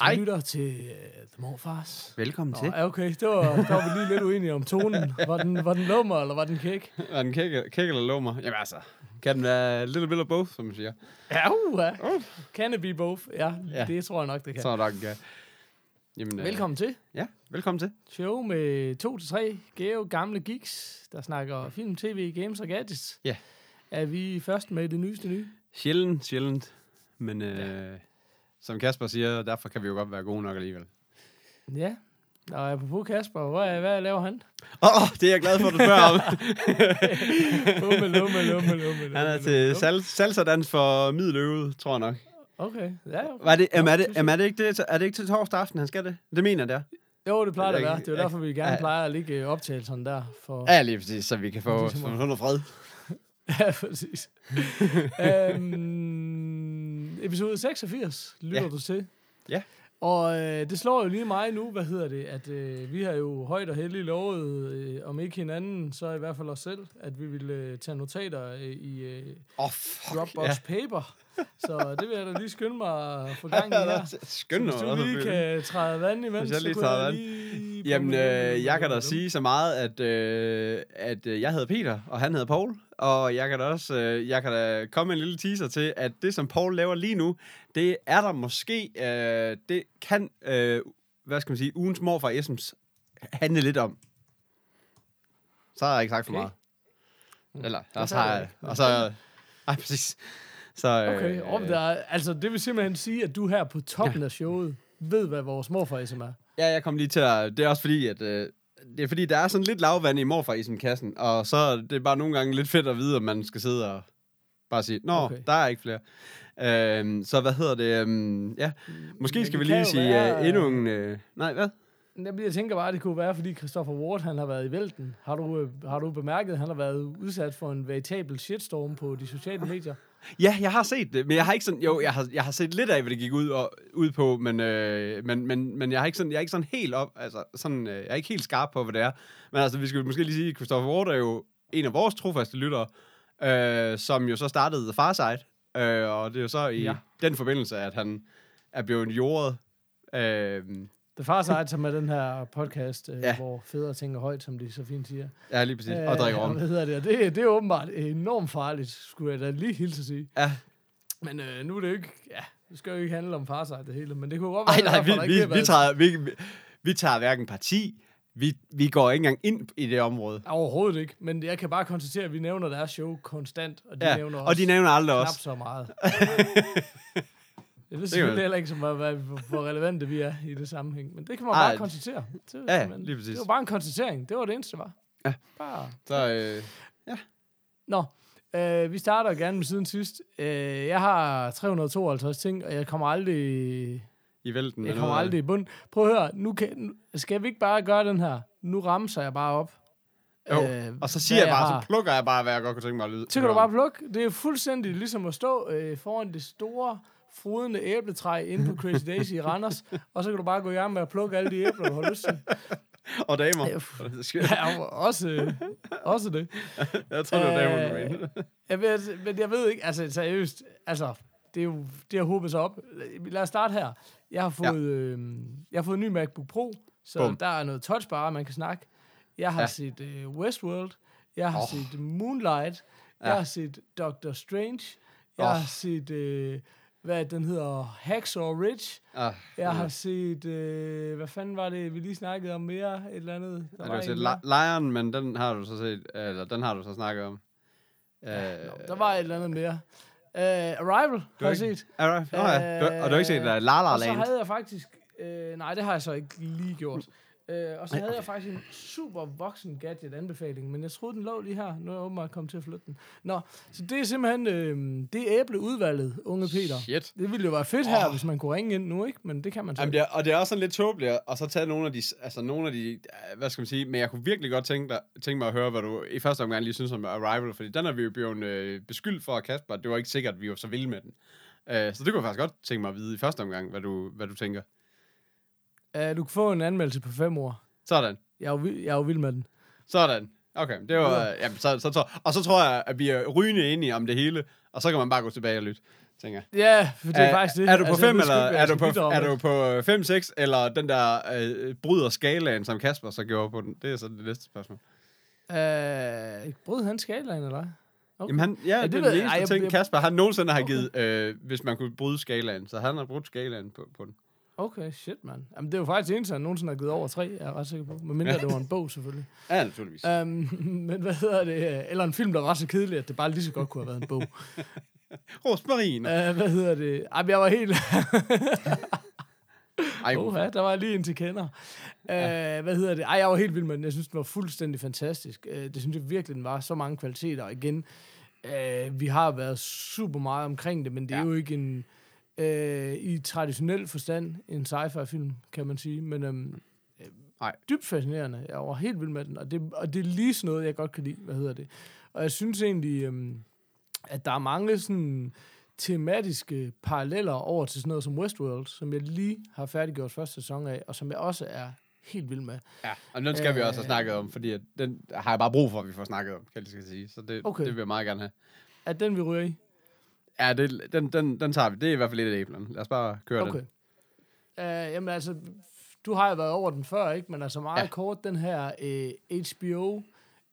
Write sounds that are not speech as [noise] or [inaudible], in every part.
Hej. Du lytter til uh, The Morfars. Velkommen Nå, til. ja, okay, det var, der var vi lige lidt uenige om tonen. Var den, var den lummer, eller var den kæk? Er den kæk, kæk eller lummer? Jamen altså, kan den være little bit of both, som man siger. Ja, uh, ja. Can it be both? Ja, Ja. ja, det tror jeg nok, det kan. Så er der kan. Jamen, øh, Velkommen til. Ja, velkommen til. Show med to til tre gave gamle geeks, der snakker film, tv, games og gadgets. Ja. Er vi først med det nyeste nye? Sjældent, sjældent. Men øh, som Kasper siger, derfor kan vi jo godt være gode nok alligevel. Ja. Og apropos Kasper, hvad, hvad laver han? Åh, oh, det er jeg glad for, at du spørger om. [laughs] Lumme, lumme, lumme, lumme, Han er til sal- for middeløvet, tror jeg nok. Okay, ja. Okay. Var det, jamen, er, det, jamen, er, det ikke det, er det ikke til torsdag aften, han skal det? Det mener jeg, det er. Jo, det plejer det at være. Det er derfor, vi gerne jeg- plejer at ligge optagelserne der. For, Ja, lige præcis, så vi kan få, Ligesom få noget fred. [laughs] Ja, præcis. øhm, episode 86 lytter Ja. du til. Ja. Og øh, det slår jo lige mig nu, hvad hedder det, at øh, vi har jo højt og heldigt lovet, øh, om ikke hinanden, så i hvert fald os selv, at vi ville øh, tage notater øh, i øh, oh, fuck. Dropbox Ja. Paper. Så det vil jeg da lige skynde mig at få gang i [laughs] her. Skøn Hvis du lige kan træde vand imens, Hvis jeg så lige kunne træder vand. lige... Jamen, øh, jeg kan da sige så meget, at, øh, at øh, jeg hedder Peter, og han hedder Paul. Og jeg kan da også øh, jeg kan da komme med en lille teaser til, at det, som Paul laver lige nu, det er der måske, øh, det kan, øh, hvad skal man sige, ugens morfar Esms handle lidt om. Så har jeg ikke sagt for Okay. meget. Eller, og så har jeg, og så, ej, præcis. Så, øh, Okay, og der, er- altså det vil simpelthen sige, at du her på toppen af showet ved, hvad vores morfar SM er. Ja, jeg kom lige til at... Det er også fordi, at... Øh, det er fordi, der er sådan lidt lavvand i morfar i sin kassen, og så er det bare nogle gange lidt fedt at vide, at man skal sidde og bare sige, Nå, Okay. der er ikke flere. Øhm, så hvad hedder det? Øhm, ja, måske Men skal vi lige sige være- øh, endnu en... Øh, nej, hvad? Jamen, Jeg tænker bare, at det kunne være, fordi Christopher Ward han har været i vælten. Har du, øh, har du bemærket, at han har været udsat for en veritabel shitstorm på de sociale medier? Ja, jeg har set det, men jeg har ikke sådan... Jo, jeg har, jeg har set lidt af, hvad det gik ud, og, ud på, men, øh, men, men, men jeg, har ikke sådan, jeg er ikke sådan helt op... Altså, sådan, øh, jeg er ikke helt skarp på, hvad det er. Men altså, vi skal måske lige sige, at Christopher Ward er jo en af vores trofaste lyttere, øh, som jo så startede The Far Side. Øh, og det er jo så i ja. den forbindelse, at han er blevet jordet. Øh, The Far Side, som er den her podcast, øh, ja. Hvor fædre tænker højt, som de så fint siger. ja, lige præcis. Øh, og drikker og om. Hvad hedder det? Det, det er åbenbart enormt farligt, skulle jeg da lige hilse at sige. Ja. Men øh, nu er det jo ikke... Ja, det skal jo ikke handle om Far Side det hele, men det kunne godt Ej, være, nej, vi, derfor, vi, vi, været- tager, vi, vi, vi tager hverken parti, vi, vi går ikke engang ind i det område. Overhovedet ikke, men jeg kan bare konstatere, at vi nævner deres show konstant, og de Ja, nævner også og de nævner aldrig knap os. så meget. [laughs] Jeg ved man. selvfølgelig heller ikke, så meget, hvad, hvor relevante vi er i det sammenhæng, men det kan man Ej, bare konstatere. Det, var ja, simpelthen- lige præcis. Det var bare en konstatering. Det var det eneste, det var. Ja. Bare. Så, øh, Nå, øh, vi starter gerne med siden sidst. Øh, jeg har 352 ting, og jeg kommer aldrig, i vælten. jeg kommer aldrig i bund. Prøv at høre, nu kan, skal vi ikke bare gøre den her? Nu ramser jeg bare op. Jo, øh, og så siger jeg bare, har. så plukker jeg bare, hvad jeg godt kunne tænke mig at lyde. Så kan du bare plukke. Det er fuldstændig ligesom at stå øh, foran det store, frodende æbletræ inde på Crazy Daisy i Randers, og så kan du bare gå i gang med at plukke alle de æbler, du har lyst til. Og damer. Ja, Jeg Ja, og også, også det. tror, det var damer, du mente. Jeg ved, men jeg ved ikke, altså seriøst, altså, det er jo, det har håbet sig op. Lad os starte her. Jeg har fået, ja. øh, jeg har fået en ny MacBook Pro, så Bum. der er noget touchbar, man kan snakke. Jeg har ja. Set øh, Westworld, jeg har oh. Set Moonlight, jeg Ja. har set Doctor Strange, jeg Åh. har set, øh, hvad den hedder, Hacksaw Ridge, Ah, jeg har set, øh, hvad fanden var det, vi lige snakkede om mere, et eller andet. Der Ja, du var har en set Lion, men den har du så set, eller den har du så snakket om. Øh, Nå, der var et eller andet mere. Uh, Arrival har jeg ikke- set. er du, Nå, ja. du, og du har ikke set uh, La La Og så Land? havde jeg faktisk... Øh, nej, det har jeg så ikke lige gjort. Øh, og så havde jeg faktisk en super voksen gadget-anbefaling, men jeg troede, den lå lige her. Nu er jeg åbenbart kommet til at flytte den. Nå, så det er simpelthen øh, det er æbleudvalget, unge Peter. Shit. Det ville jo være fedt her, hvis man kunne ringe ind nu, ikke? Men det kan man så Jamen, det er, og det er også sådan lidt tåbeligt, og så tage nogle af de, altså nogle af de, øh, hvad skal man sige, men jeg kunne virkelig godt tænke, dig, tænke mig at høre, hvad du i første omgang lige synes om Arrival, fordi den er vi jo blevet øh, beskyldt for, Kasper, det var ikke sikkert, at vi var så vilde med den. Uh, så det kunne jeg faktisk godt tænke mig at vide i første omgang, hvad du, hvad du tænker. Uh, du kan få en anmeldelse på fem ord. Sådan. Jeg er jo, jeg er jo vild med den. Sådan. Okay, det var, Ja. øh, jamen, så, så, så, og så tror jeg, at vi er rygende enige om det hele, og så kan man bare gå tilbage og lytte, tænker jeg. Ja, for det er, faktisk det. Er du på Altså, jeg 5 ved sgu eller er jeg du på, er du på 5 6 eller den der øh, bryder skalaen som Kasper så gjorde på den? Det er så det næste spørgsmål. Øh, brød han skalaen, eller? Okay. Jamen han, ja, det det, det er den eneste ej, jeg- ting, jeg- Kasper han nogensinde har Okay. givet, øh, hvis man kunne bryde skalaen. Så han har brudt skalaen på, på den. Okay, shit, mand. Jamen, det er jo faktisk det eneste, han nogensinde har givet over tre, jeg er ret sikker på. Men mindre det var en bog, selvfølgelig. [laughs] Ja, naturligvis. Um, [laughs] men hvad hedder det? Eller en film, der var så kedelig, at det bare lige så godt kunne have været en bog. [laughs] Rosmarin. Uh, hvad hedder det? Ej, jeg var helt... Ej, Oha, der var lige en til kender. Uh, hvad hedder det? Ej, jeg var helt vild med den. Jeg synes, den var fuldstændig fantastisk. Uh, det synes jeg virkelig, den var. Så mange kvaliteter. Og igen, uh, vi har været super meget omkring det, men det er Ja. jo ikke en... Uh, i traditionel forstand en sci-fi-film, kan man sige. Men um, Nej. dybt fascinerende. Jeg var helt vild med den. Og det, og det er lige sådan noget, jeg godt kan lide. Hvad hedder det? Og jeg synes egentlig, um, at der er mange sådan tematiske paralleller over til sådan noget som Westworld, som jeg lige har færdiggjort første sæson af, og som jeg også er helt vild med. Ja, og den skal vi også have Øh. snakket om, fordi at den har jeg bare brug for, at vi får snakket om, kan jeg lige skal sige. Så det, Okay. det vil jeg meget gerne have. Er den, vi ryger i? Ja, det, den, den, den tager vi. Det er i hvert fald lidt af æblerne. Lad os bare køre Okay. den. Uh, jamen altså, du har jo været over den før, ikke? Men altså meget Ja. kort, den her uh,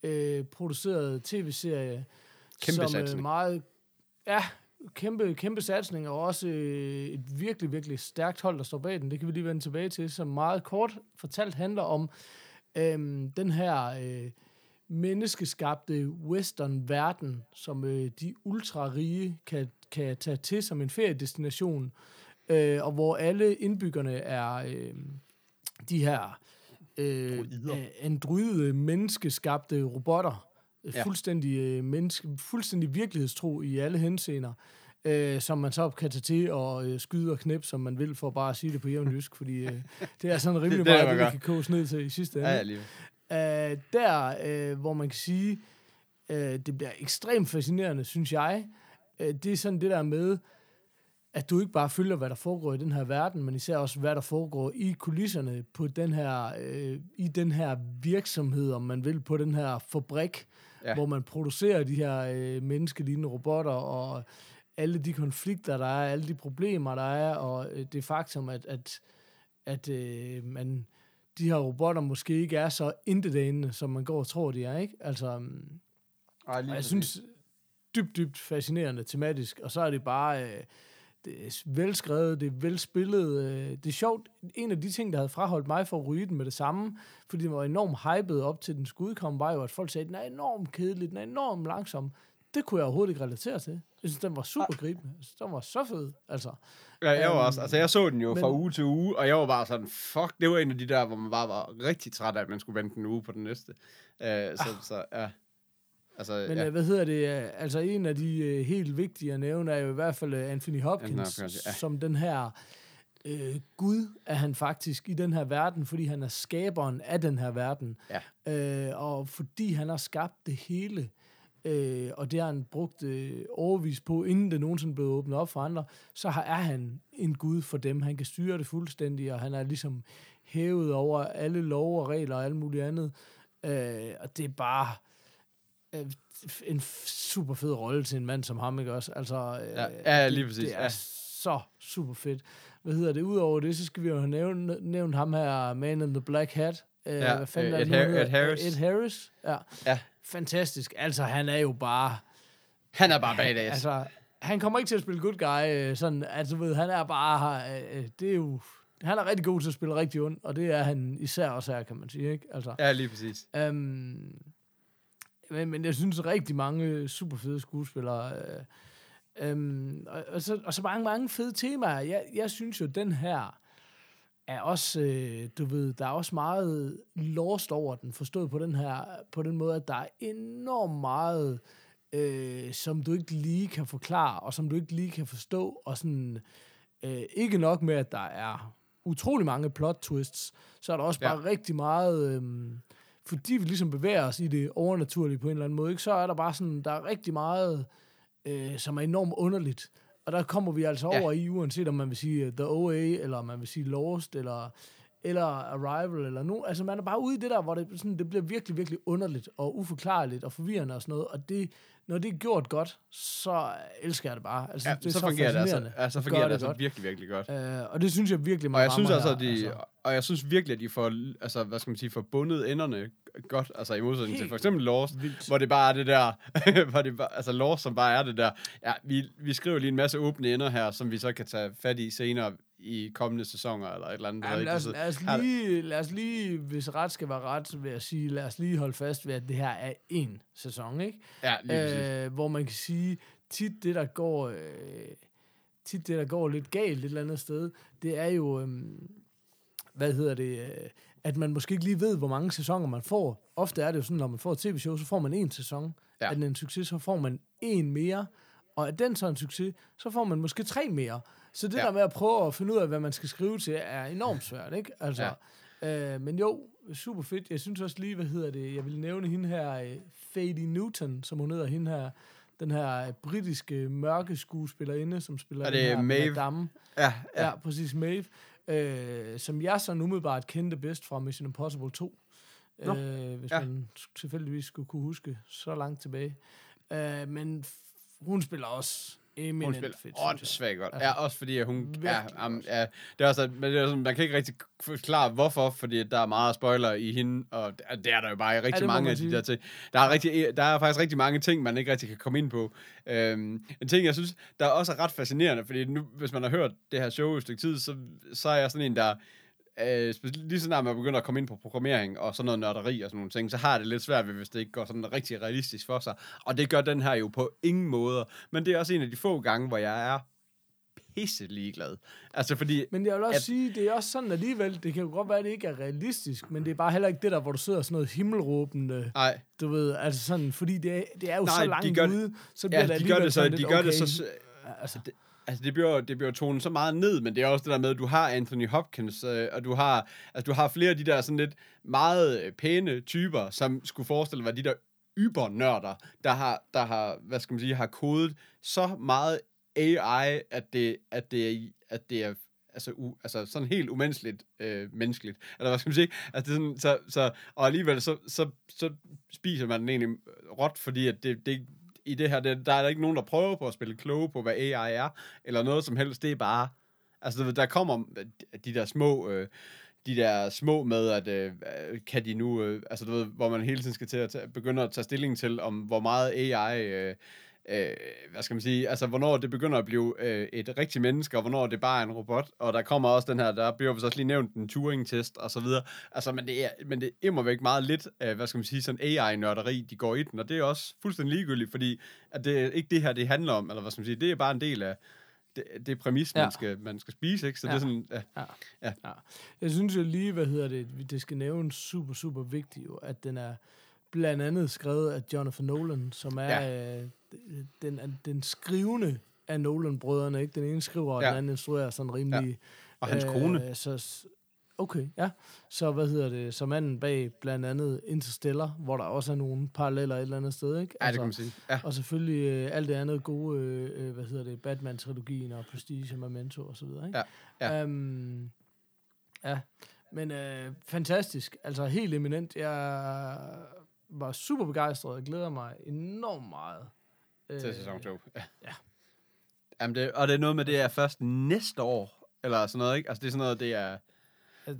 HBO-producerede tv-serie, Kæmpe som satsning. Uh, meget, ja, kæmpe, kæmpe satsning, og også uh, et virkelig, virkelig stærkt hold, der står bag den. Det kan vi lige vende tilbage til, som meget kort fortalt handler om øhm, den her øh, menneskeskabte western-verden, som øh, de ultra-rige kan, kan tage til som en feriedestination, øh, og hvor alle indbyggerne er øh, de her øh, androide, menneskeskabte robotter. Ja. Fuldstændig, øh, menneske, fuldstændig virkelighedstro i alle henseender, øh, som man så kan tage til og øh, skyde og knæppe, som man vil, for bare at sige det på jævn jysk, fordi øh, det er sådan rimelig [laughs] Det- det meget, man det, vi kan koges ned til i sidste ende. Ja. Øh, der, øh, hvor man kan sige, øh, det bliver ekstremt fascinerende, synes jeg, øh, det er sådan det der med, at du ikke bare følger, hvad der foregår i den her verden, men især også, hvad der foregår i kulisserne på den her, øh, i den her virksomhed, om man vil, på den her fabrik, Ja. hvor man producerer de her øh, menneskelignende robotter, og alle de konflikter, der er, alle de problemer, der er, og øh, det faktum, at, at, at øh, man, de her robotter måske ikke er så intetanende, som man går og tror, de er, ikke? Altså, mm, Ej, lige jeg synes, dybt, dybt fascinerende tematisk, og så er det bare, øh, det er velskrevet, det er velspillet, øh, det er sjovt. En af de ting, der havde fraholdt mig for at ryge den med det samme, fordi den var enormt hyped op til den skulle udkomme, var jo, at folk sagde, den er enormt kedelig, den er enormt langsom. Det kunne jeg overhovedet ikke relatere til. Jeg synes, den var super gribende. Jeg synes, Den var så fed, altså. Ja, jeg var Øhm, også. Altså, jeg så den jo men- fra uge til uge, og jeg var bare sådan, fuck, det var en af de der, hvor man bare var rigtig træt af, at man skulle vente en uge på den næste. Uh, så, så, ja. Altså, Men ja. ja. hvad hedder det? øh, Altså en af de øh, helt vigtige at nævne er jo i hvert fald øh, Anthony Anthony Hopkins, Hopkins, ja. som den her øh, Gud er han faktisk i den her verden, fordi han er skaberen af den her verden. Ja. Øh, og fordi han har skabt det hele, øh, og det har han brugt øh, overvis på, inden det nogensinde blev åbnet op for andre, så har, er han en Gud for dem. Han kan styre det fuldstændig, og han er ligesom hævet over alle love og regler og alt muligt andet. Øh, og det er bare øh, en super fed rolle til en mand som ham, ikke også? Altså, øh, Ja, ja, lige det, præcis, Det er ja. så super fedt. Hvad hedder det? Udover det, så skal vi jo nævnt, nævnt ham her, Man in the Black Hat. Øh, Ja, hvad fanden øh, er Ed det, nu, Har-? Ed Harris. Ed Harris, ja. Ja. Fantastisk. Altså, han er jo bare... Han er bare badass. Altså, han kommer ikke til at spille good guy, øh, sådan, altså, ved, han er bare... Øh, øh, det er jo... Han er rigtig god til at spille rigtig ond, og det er han især også her, kan man sige, ikke? Altså, Ja, lige præcis. Øhm, men, men jeg synes rigtig mange super fede skuespillere. Øh, øhm, og, og, så, og så mange, mange fede temaer. Jeg, jeg synes jo, den her er også, øh, du ved, der er også meget lost over den, forstået på den her, på den måde, at der er enormt meget, øh, som du ikke lige kan forklare, og som du ikke lige kan forstå, og sådan, øh, ikke nok med, at der er utrolig mange plot twists, så er der også Ja. bare rigtig meget, øh, fordi vi ligesom bevæger os i det overnaturlige på en eller anden måde, ikke, så er der bare sådan, der er rigtig meget, øh, som er enormt underligt. Og der kommer vi altså Ja. over i, uanset om man vil sige øh, The OA, eller man vil sige Lost, eller, eller Arrival, eller nu. Altså man er bare ude i det der, hvor det, sådan, det bliver virkelig, virkelig underligt, og uforklarligt, og forvirrende og sådan noget. Og det, når det er gjort godt, så elsker jeg det bare. Altså, Ja, det er så, så, fungerer det altså, ja, så fungerer det altså godt. virkelig, virkelig godt. Øh, og det synes jeg virkelig, man Og jeg synes altså, her, de, altså. og jeg synes virkelig, at de får, altså, hvad skal man sige, får bundet enderne godt, altså i modsætning til for eksempel Lost, vildt. hvor det bare er det der, [laughs] hvor det bare, altså Lost, som bare er det der, ja, vi, vi skriver lige en masse åbne ender her, som vi så kan tage fat i senere i kommende sæsoner, eller et eller andet. Jamen, lad, os, Så- lad, os lige, lad os lige, hvis ret skal være ret, vil jeg sige, lad os lige holde fast ved, at det her er én sæson, ikke? Ja, lige præcis. øh, hvor man kan sige, tit det, der går, øh, tit det, der går lidt galt et eller andet sted, det er jo, øh, hvad hedder det, øh, at man måske ikke lige ved, hvor mange sæsoner man får. Ofte er det jo sådan, når man får et tv-show, så får man en sæson. Ja. Er den en succes, så får man en mere. Og er den så en succes, så får man måske tre mere. Så det Ja. der med at prøve at finde ud af, hvad man skal skrive til, er enormt svært, ikke? Altså, ja. øh, men jo, super fedt. Jeg synes også lige, hvad hedder det, jeg vil nævne hende her, øh, Fady Newton, som hun hedder, hende her, den her øh, britiske mørke skuespillerinde, som spiller Er den det her Maeve? Madame. Ja, Ja, ja. præcis, Maeve. Øh, som jeg så umiddelbart kendte bedst fra Mission Impossible 2. Nå, Øh, hvis ja. man tilfældigvis skulle kunne huske så langt tilbage. Øh, men hun spiller også eminent Hun spiller åndssvagt godt. Altså, ja, også fordi hun... Ja, virkelig um, ja, det er også, men det er sådan, man kan ikke rigtig forklare, hvorfor, fordi der er meget spoiler i hende, og det er- er der jo bare rigtig mange man af de der ting. Der er, rigtig, der er faktisk rigtig mange ting, man ikke rigtig kan komme ind på. Øhm, en ting, jeg synes, der er også ret fascinerende, fordi nu, hvis man har hørt det her show i et stykke tid, så, så er jeg sådan en, der øh, lige så snart man begynder at komme ind på programmering og sådan noget nørderi og sådan nogle ting, så har det lidt svært ved, hvis det ikke går sådan rigtig realistisk for sig. Og det gør den her jo på ingen måder. Men det er også en af de få gange, hvor jeg er pisse ligeglad. Altså fordi, Men jeg vil også at- sige, det er også sådan alligevel, det kan jo godt være, at det ikke er realistisk, men det er bare heller ikke det der, hvor du sidder sådan noget himmelråbende, nej, du ved, altså sådan, fordi det det er jo Nej, så de langt gør det- ude, så bliver ja, det de gør alligevel det så, sådan de lidt, gør okay, det så, altså, det, altså det bliver, det bliver tonet så meget ned, men det er også det der med, at du har Anthony Hopkins, øh, og du har, altså du har flere af de der sådan lidt meget øh, pæne typer, som skulle forestille være de der ybernørder, der har, der har, hvad skal man sige, har kodet så meget AI, at det, at det er, at det er altså, u, altså sådan helt umenneskeligt øh, menneskeligt. Eller hvad skal man sige? Altså, det er sådan, så, så, og alligevel så, så, så spiser man den egentlig råt, fordi at det, det, i det her, det, der er der ikke nogen, der prøver på at spille kloge på, hvad AI er, eller noget som helst. Det er bare, altså du ved, der kommer øh, de der små, øh, de der små med, at øh, øh, kan de nu, øh, altså du ved, hvor man hele tiden skal til at tage, begynde at tage stilling til, om hvor meget AI, øh, øh, hvad skal man sige, altså hvornår det begynder at blive øh, et rigtigt menneske, og hvornår det bare er en robot, og der kommer også den her, der bliver vist også lige nævnt en Turing-test, og så videre, altså men det er, men det er væk meget lidt, øh, hvad skal man sige, sådan AI-nørderi, de går i den, og det er også fuldstændig ligegyldigt, fordi at det er ikke det her, det handler om, eller hvad skal man sige, det er bare en del af, det, det er præmis, ja. Man, skal, man skal spise, ikke? Så. Ja. det er sådan, ja, Ja. Ja. ja. Jeg synes jo lige, hvad hedder det, det skal nævnes super, super vigtigt jo, at den er blandt andet skrevet af Jonathan Nolan, som er ja. øh, den, den skrivende af Nolan-brødrene, ikke? Den ene skriver, og Ja. den anden instruerer sådan rimelig... Øh, Og hans kone. Så, okay, ja. Så hvad hedder det, så manden bag blandt andet Interstellar, hvor der også er nogle paralleller et eller andet sted, ikke? ja, det kan man sige. Ja. Og selvfølgelig øh, alt det andet gode, øh, øh, hvad hedder det, Batman-trilogien og Prestige og Memento og så videre, ikke? Ja, ja. Um, ja, men øh, fantastisk. Altså helt eminent. Jeg var super begejstret og glæder mig enormt meget. Til sæson 2. [laughs] Ja. ja. Jamen det, og det er noget med, det er først næste år, eller sådan noget, ikke? Altså det er sådan noget, det er,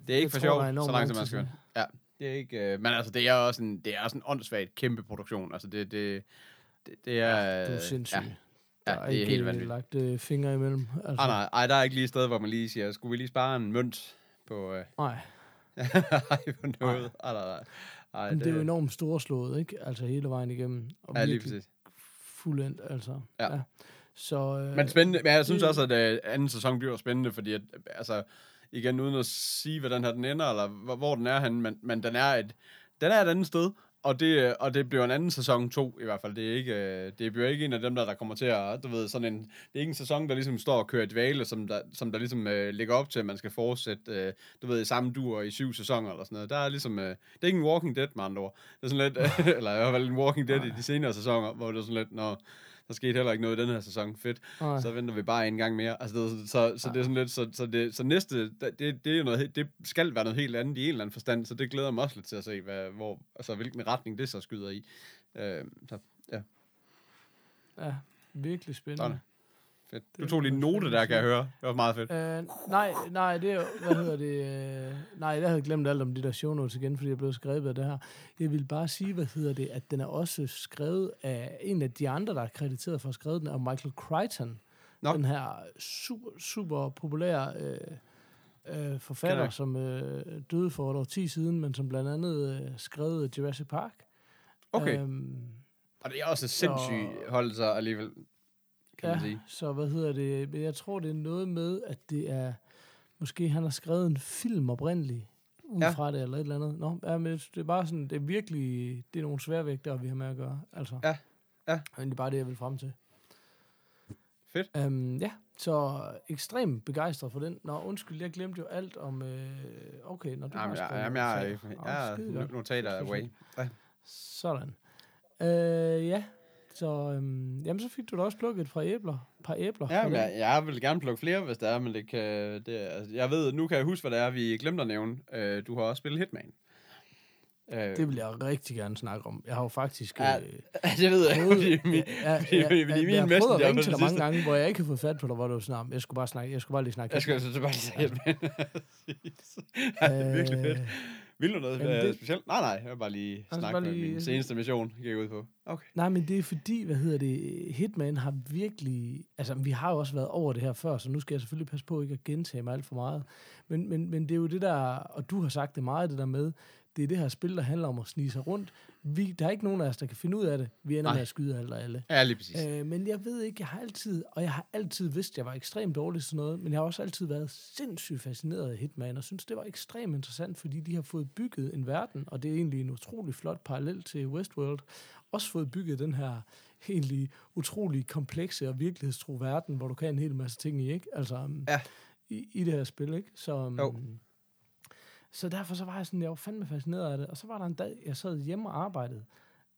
det er ikke for sjov, så langt som man skal. Ja, det er ikke, øh, men altså det er også en, det er også en åndssvagt kæmpe produktion. Altså det, det, det, det er... Ja, du er sindssyg. Ja, der ja, er det er ikke helt øh, vanvittigt. lagt øh, fingre imellem. Altså, Ah, nej, ej, der er ikke lige et sted, hvor man lige siger, skulle vi lige spare en mønt på... Øh, nej. [laughs] ej, på noget. Ej, nej, nej. Ej, Men det er jo enormt storslået, ikke? Altså hele vejen igennem. Og Ja, lige virkelig præcis. Fuldendt, altså. Ja. Så, øh, Men spændende, men jeg synes også, at øh, anden sæson bliver spændende, fordi at, altså, igen uden at sige, hvordan her den ender, eller hvor, hvor den er henne, men, men den er et, den er et andet sted, og det, øh, og det bliver en anden sæson 2 i hvert fald. Det er ikke, øh, det bliver ikke en af dem, der, der kommer til at, du ved, sådan en, det er ikke en sæson, der ligesom står og kører et dvale, som der, som der ligesom øh, ligger op til, at man skal fortsætte, øh, du ved, i samme dur i syv sæsoner eller sådan noget. Der er ligesom, øh, det er ikke en Walking Dead, med andre ord. Det er sådan lidt, [laughs] eller i hvert fald en Walking Dead i de senere sæsoner, hvor det er sådan lidt, når der skete heller ikke noget i den her sæson. Fedt. Nej. Så venter vi bare en gang mere. Altså, det, så, så det er sådan lidt, så, så, det, så næste, det, det, er jo noget, det skal være noget helt andet i en eller anden forstand, så det glæder mig også lidt til at se, hvad, hvor, altså, hvilken retning det så skyder i. Øh, så, ja, Ja, virkelig spændende. sådan. Fedt. Du tog lige en note der, kan jeg høre. Det var meget fedt. Øh, nej, nej, det er jo- hvad hedder det? Øh, nej, jeg havde glemt alt om de der show notes igen, fordi jeg blev skrevet af det her. Jeg vil bare sige, hvad hedder det, at den er også skrevet af en af de andre, der er krediteret for at skrevet den, er Michael Crichton. Nå. Den her super, super populære øh, øh, forfatter, som øh, døde for et år 10 siden, men som blandt andet øh, skrev Jurassic Park. Okay. Øhm, Og det er også sindssygt hold så alligevel, kan man sige. Så hvad hedder det? Men jeg tror, det er noget med, at det er... Måske han har skrevet en film oprindeligt ud Ja. ja. fra det, eller et eller andet. Nå, ja, men det er bare sådan, det er virkelig, det er nogle sværvægtere, vi har med at gøre. Altså. Ja, ja. Og egentlig bare det, jeg vil frem til. Fedt. Um, ja, så ekstremt begejstret for den. Nå, undskyld, jeg glemte jo alt om... Øh, okay, når du Jamen, har skrevet jamen, jeg, jeg, notater away. Ja. Sådan. Øh, ja, så øhm, jamen, så fik du da også plukket et par æbler. par æbler Ja, men jeg, jeg vil gerne plukke flere, hvis der er, men det kan, det, er- altså, jeg ved, nu kan jeg huske, hvad det er, vi glemte at nævne. Øh, du har også spillet Hitman. Øh, Det vil jeg rigtig gerne snakke om. Jeg har jo faktisk... Ja, øh, det ved jeg, prøvet- ja, fordi- ja, fordi ja, min jeg har prøvet at ringe til dig mange gange, hvor jeg ikke har fået fat på dig, hvor du sådan, jeg skulle bare snakke, jeg skulle bare lige snakke. jeg skal så bare lige Hitman. ja, det er virkelig fedt. Vil du noget Jamen, øh, det- specielt? Nej, nej, jeg vil bare lige snakke bare med lige- min seneste mission, gik ud på. Okay. Nej, men det er fordi, hvad hedder det, Hitman har virkelig, altså vi har jo også været over det her før, så nu skal jeg selvfølgelig passe på ikke at gentage mig alt for meget. Men, men, men det er jo det der, og du har sagt det meget, det der med, det er det her spil, der handler om at snige sig rundt. Vi, der er ikke nogen af os, der kan finde ud af det. Vi ender Nej. med at skyde alle og alle. Ja, lige præcis. Øh, men jeg ved ikke, jeg har altid, og jeg har altid vidst, at jeg var ekstremt dårlig til sådan noget, men jeg har også altid været sindssygt fascineret af Hitman, og synes, det var ekstremt interessant, fordi de har fået bygget en verden, og det er egentlig en utrolig flot parallel til Westworld, også fået bygget den her egentlig utrolig komplekse og virkelighedstro verden, hvor du kan en hel masse ting i, ikke? Altså, Ja. i, i det her spil, ikke? Så, Jo. Så derfor så var jeg sådan, jeg var fandme fascineret af det, og så var der en dag, jeg sad hjemme og arbejdede,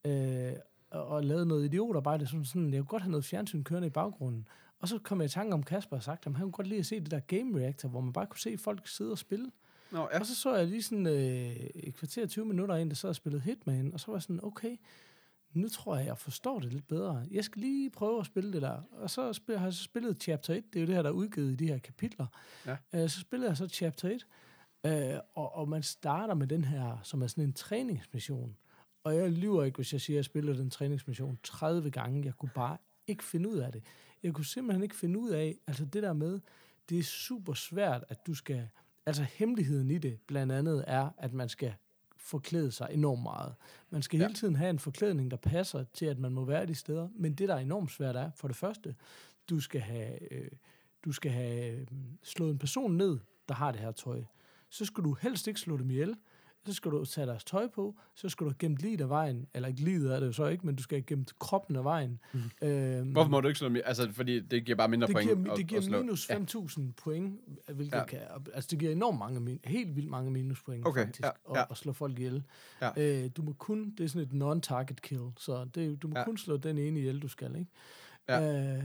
øh, og, og lavede noget idiotarbejde, sådan, sådan, jeg kunne godt have noget fjernsyn kørende i baggrunden. Og så kom jeg i tanke om Kasper og sagt, at han kunne godt lide at se det der Game Reactor, hvor man bare kunne se folk sidde og spille. Nå, ja. Og så så jeg lige sådan øh, et kvarter 20 minutter ind, der sad og spillede Hitman, og så var jeg sådan, okay, nu tror jeg, jeg forstår det lidt bedre. Jeg skal lige prøve at spille det der. Og så spil, har jeg så spillet Chapter 1, det er jo det her, der er udgivet i de her kapitler. Ja. Øh, så spillede jeg så Chapter 1, øh, og, og man starter med den her, som er sådan en træningsmission. Og jeg lyver ikke, hvis jeg siger, at jeg spillede den træningsmission 30 gange. Jeg kunne bare ikke finde ud af det. Jeg kunne simpelthen ikke finde ud af, altså det der med, det er super svært, at du skal, altså hemmeligheden i det blandt andet er, at man skal forklæde sig enormt meget. Man skal Ja. hele tiden have en forklædning, der passer til, at man må være de steder. Men det, der er enormt svært, er for det første, du skal have, øh, du skal have øh, slået en person ned, der har det her tøj. Så skal du helst ikke slå dem ihjel. Så skal du tage deres tøj på. Så skal du have gemt livet af vejen. Eller ikke livet er det jo så ikke, men du skal have gemt kroppen af vejen. Mm. Øhm, Hvorfor må du ikke slå dem? i- Altså, fordi det giver bare mindre det point. giver, at- det giver at slå. minus Ja. 5.000 point, hvilket Ja. ja. kan, altså det giver enormt mange, helt vildt mange minuspoint Okay, faktisk, ja, at, ja. at slå folk ihjel. Ja. Øh, du må kun, det er sådan et non-target kill, så det, du må Ja. ja. kun slå den ene ihjel, du skal, ikke? Ja. Øh,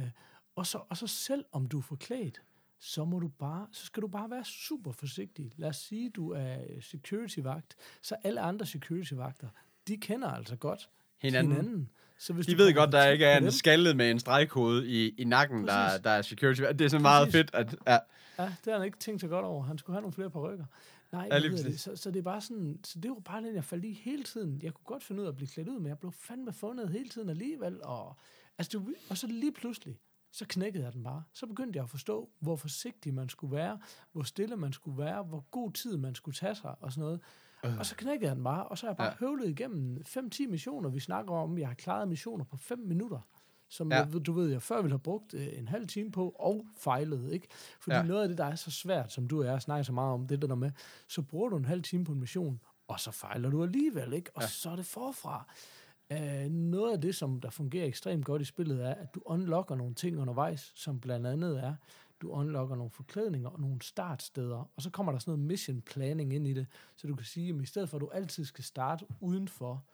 og, så, og så selv om du er forklædt, så må du bare, så skal du bare være super forsigtig. Lad os sige, du er security-vagt, så alle andre security-vagter, de kender altså godt Hinanden. hinanden. Så hvis De ved godt, der ikke er en skaldet med en stregkode i, i nakken, der, Præcis. der er security. Det er så meget fedt, at... Ja, Ja, det har han ikke tænkt sig godt over. Han skulle have nogle flere rykker. Nej, Ja, det? Så, så det er bare sådan, så det var bare den, jeg faldt i hele tiden. Jeg kunne godt finde ud af at blive klædt ud, men jeg blev fandme fundet hele tiden alligevel. Og, altså, det, og så lige pludselig, så knækkede jeg den bare. Så begyndte jeg at forstå, hvor forsigtig man skulle være, hvor stille man skulle være, hvor god tid man skulle tage sig og sådan noget. Og så knækkede jeg den bare, og så har jeg bare Ja. høvlet igennem 5-10 missioner. Vi snakker om, at jeg har klaret missioner på 5 minutter. som Ja. jeg, du ved, jeg før ville have brugt øh, en halv time på, og fejlet, ikke? Fordi Ja. noget af det, der er så svært, som du og jeg snakker så meget om, det der med, så bruger du en halv time på en mission, og så fejler du alligevel, ikke? Og ja. så er det forfra. Uh, noget af det, som der fungerer ekstremt godt i spillet, er, at du unlocker nogle ting undervejs, som blandt andet er, du unlocker nogle forklædninger og nogle startsteder, og så kommer der sådan noget mission planning ind i det, så du kan sige, at i stedet for, at du altid skal starte udenfor,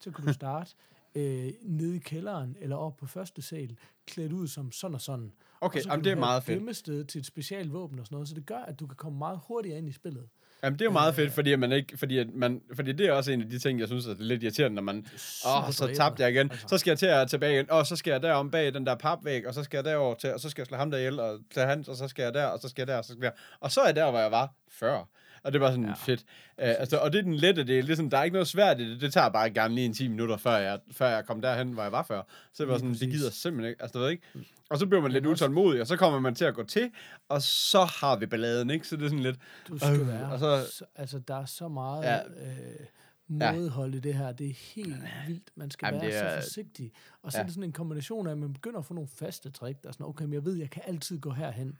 så kan du [laughs] starte øh, nede i kælderen eller op på første sal, klædt ud som sådan og sådan. Okay, og så jamen, det er meget et fedt. gemmested til et specialvåben og sådan noget, så det gør, at du kan komme meget hurtigere ind i spillet. Jamen, det er jo meget fedt, fordi, at man ikke, fordi, at man, fordi det er også en af de ting, jeg synes er lidt irriterende, når man, åh, oh, så tabte jeg igen. altså. Så skal jeg til at tilbage igen, og så skal jeg derom bag den der papvæg, og så skal jeg derover til, og så skal jeg slå ham der ihjel, og tage hans, og så skal jeg der, og så skal jeg der, og så skal jeg Og så er jeg der, hvor jeg var før. Og det var sådan ja. Fedt. Uh, altså, og det er den lette del. Ligesom, der er ikke noget svært i det. Det tager bare gerne lige en 10 minutter, før jeg, før jeg kom derhen, hvor jeg var før. Så det var sådan, det gider simpelthen ikke. Altså, du ved ikke. Og så bliver man lidt utålmodig, og så kommer man til at gå til, og så har vi balladen, ikke? Så det er sådan lidt, Du skal Øh, være. og så- Så, altså, der er så meget Ja. øh, modhold i det her. Det er helt vildt. Man skal Jamen, Jamen, være det er- så forsigtig. Og så Ja. er det sådan en kombination af, at man begynder at få nogle faste trick. Der er sådan, okay, men jeg ved, jeg kan altid gå herhen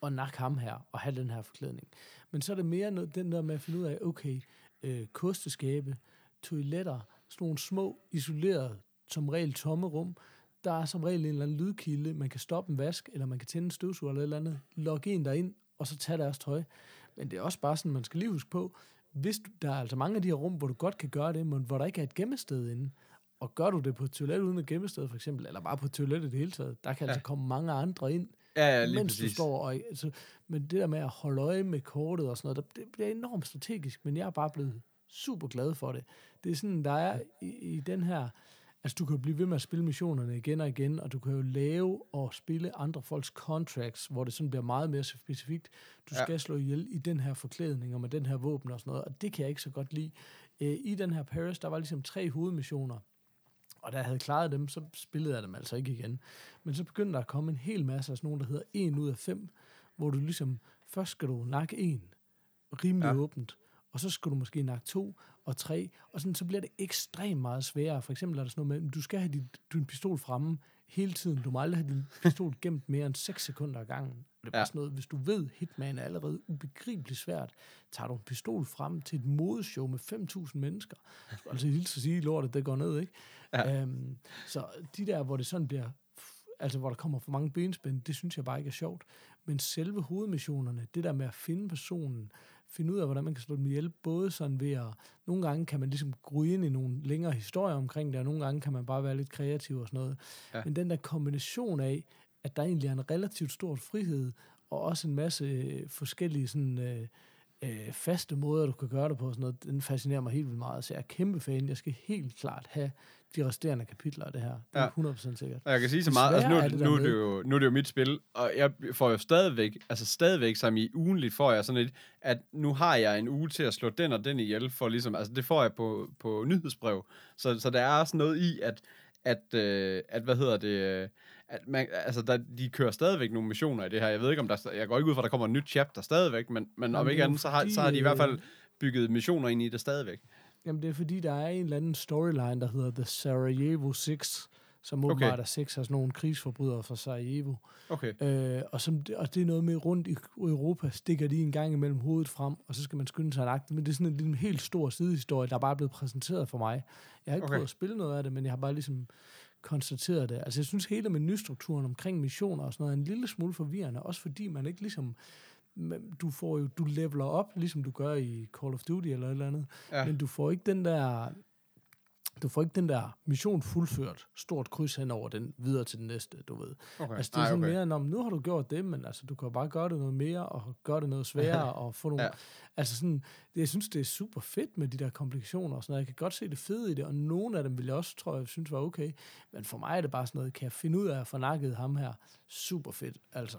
og nakke ham her, og have den her forklædning. Men så er det mere noget, den der med at finde ud af, okay, øh, kosteskabe, toiletter, sådan nogle små, isolerede, som regel tomme rum, der er som regel en eller anden lydkilde, man kan stoppe en vask, eller man kan tænde en støvsuger eller et eller andet, logge en derind, og så tage deres tøj. Men det er også bare sådan, man skal lige huske på, hvis du, der er altså mange af de her rum, hvor du godt kan gøre det, men hvor der ikke er et gemmested inde, og gør du det på et toilet uden et gemmested for eksempel, eller bare på et toilet i det hele taget, der kan ja. altså komme mange andre ind, ja, ja lige mens præcis. du står. Og, altså, men det der med at holde øje med kortet og sådan noget, det bliver enormt strategisk, men jeg er bare blevet super glad for det. Det er sådan, der er i, i den her... Altså, du kan jo blive ved med at spille missionerne igen og igen, og du kan jo lave og spille andre folks contracts, hvor det sådan bliver meget mere specifikt. Du Ja. skal slå ihjel i den her forklædning og med den her våben og sådan noget, og det kan jeg ikke så godt lide. Øh, I den her Paris, der var ligesom tre hovedmissioner, og da jeg havde klaret dem, så spillede jeg dem altså ikke igen. Men så begyndte der at komme en hel masse af sådan nogle, der hedder 1 ud af 5, hvor du ligesom, først skal du nakke en, rimelig Ja. åbent, og så skal du måske nakke to og tre, og sådan, så bliver det ekstremt meget sværere. For eksempel er der sådan noget med, at du skal have din, din pistol fremme hele tiden. Du må aldrig have din pistol gemt mere end 6 sekunder ad gangen. Det er bare Ja. ja. sådan noget, hvis du ved, Hitman er allerede ubegribeligt svært, tager du en pistol frem til et modeshow med 5.000 mennesker. Altså, helt så sige, lortet, det går ned, ikke? Ja. Øhm, så de der, hvor det sådan bliver, altså hvor der kommer for mange benspænd, det synes jeg bare ikke er sjovt. Men selve hovedmissionerne, det der med at finde personen, finde ud af, hvordan man kan slå dem ihjel, både sådan ved at, nogle gange kan man ligesom gryde ind i nogle længere historier omkring det, og nogle gange kan man bare være lidt kreativ og sådan noget. Ja. Men den der kombination af, at der egentlig er en relativt stor frihed, og også en masse øh, forskellige sådan, øh, øh, faste måder, du kan gøre det på, sådan noget, den fascinerer mig helt vildt meget. Så jeg er kæmpe fan. Jeg skal helt klart have de resterende kapitler af det her. Det er Ja. 100% sikkert. Og jeg kan sige så meget, altså nu, er det, nu, er det jo, nu er det jo mit spil, og jeg får jo stadigvæk, altså stadigvæk som i ugenligt får jeg sådan et, at nu har jeg en uge til at slå den og den ihjel, for ligesom, altså det får jeg på, på nyhedsbrev, så, så der er også noget i, at, at, øh, at hvad hedder det, øh, at man, altså der, de kører stadigvæk nogle missioner i det her, jeg ved ikke om der, jeg går ikke ud fra, at der kommer et nyt chapter stadigvæk, men, men om det ikke andet, så har, så har de i hvert fald øh, bygget missioner ind i det stadigvæk. Jamen, det er fordi, der er en eller anden storyline, der hedder The Sarajevo 6, som Okay. åbenbart er seks af sådan nogle krigsforbrydere fra Sarajevo. Okay. Øh, og, som, og det er noget med rundt i Europa, stikker de en gang imellem hovedet frem, og så skal man skynde sig at agte. Men det er sådan en, en helt stor sidehistorie, der bare er blevet præsenteret for mig. Jeg har ikke okay. prøvet at spille noget af det, men jeg har bare ligesom konstateret det. Altså jeg synes hele menustrukturen omkring missioner og sådan noget er en lille smule forvirrende, også fordi man ikke ligesom du får jo, du leveler op, ligesom du gør i Call of Duty eller et eller andet, ja. men du får ikke den der du får ikke den der mission fuldført, stort kryds hen over den, videre til den næste, du ved. okay. Altså, det er sådan okay. mere, om nu har du gjort det, men altså, du kan bare gøre det noget mere, og gøre det noget sværere, [laughs] og få nogle... Ja. Altså sådan, det, jeg synes, det er super fedt med de der komplikationer og sådan noget. Jeg kan godt se det fede i det, og nogle af dem vil jeg også, tror jeg, synes var okay. Men for mig er det bare sådan noget, kan jeg finde ud af at få nakket ham her? Super fedt, altså.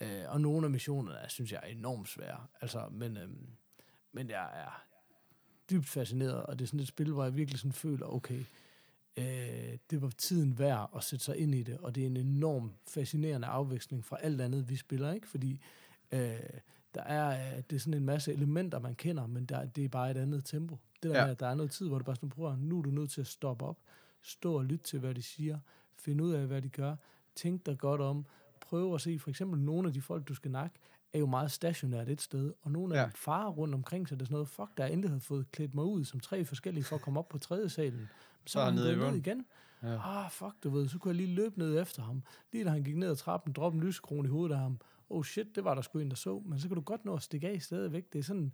Øh, og nogle af missionerne, synes jeg, er enormt svære. Altså, men, øhm, men jeg er dybt fascineret, og det er sådan et spil, hvor jeg virkelig sådan føler, okay, øh, det var tiden værd at sætte sig ind i det, og det er en enorm fascinerende afveksling fra alt andet, vi spiller, ikke? Fordi øh, der er, øh, det er sådan en masse elementer, man kender, men der, det er bare et andet tempo. Det der Ja. med, at der er noget tid, hvor du bare sådan, prøver, nu er du nødt til at stoppe op, stå og lytte til, hvad de siger, finde ud af, hvad de gør, tænk dig godt om, prøv at se, for eksempel nogle af de folk, du skal nakke, er jo meget stationært et sted, og nogle af Ja. dem farer rundt omkring, så det er sådan noget, fuck, der er endelig havde fået klædt mig ud som tre forskellige for at komme op på tredje salen. Så, er han nede ned igen. Ja. Ah, fuck, du ved, så kunne jeg lige løbe ned efter ham. Lige da han gik ned ad trappen, droppe en lysekrone i hovedet af ham. Oh shit, det var der sgu en, der så. Men så kan du godt nå at stikke af stadigvæk. Det er sådan,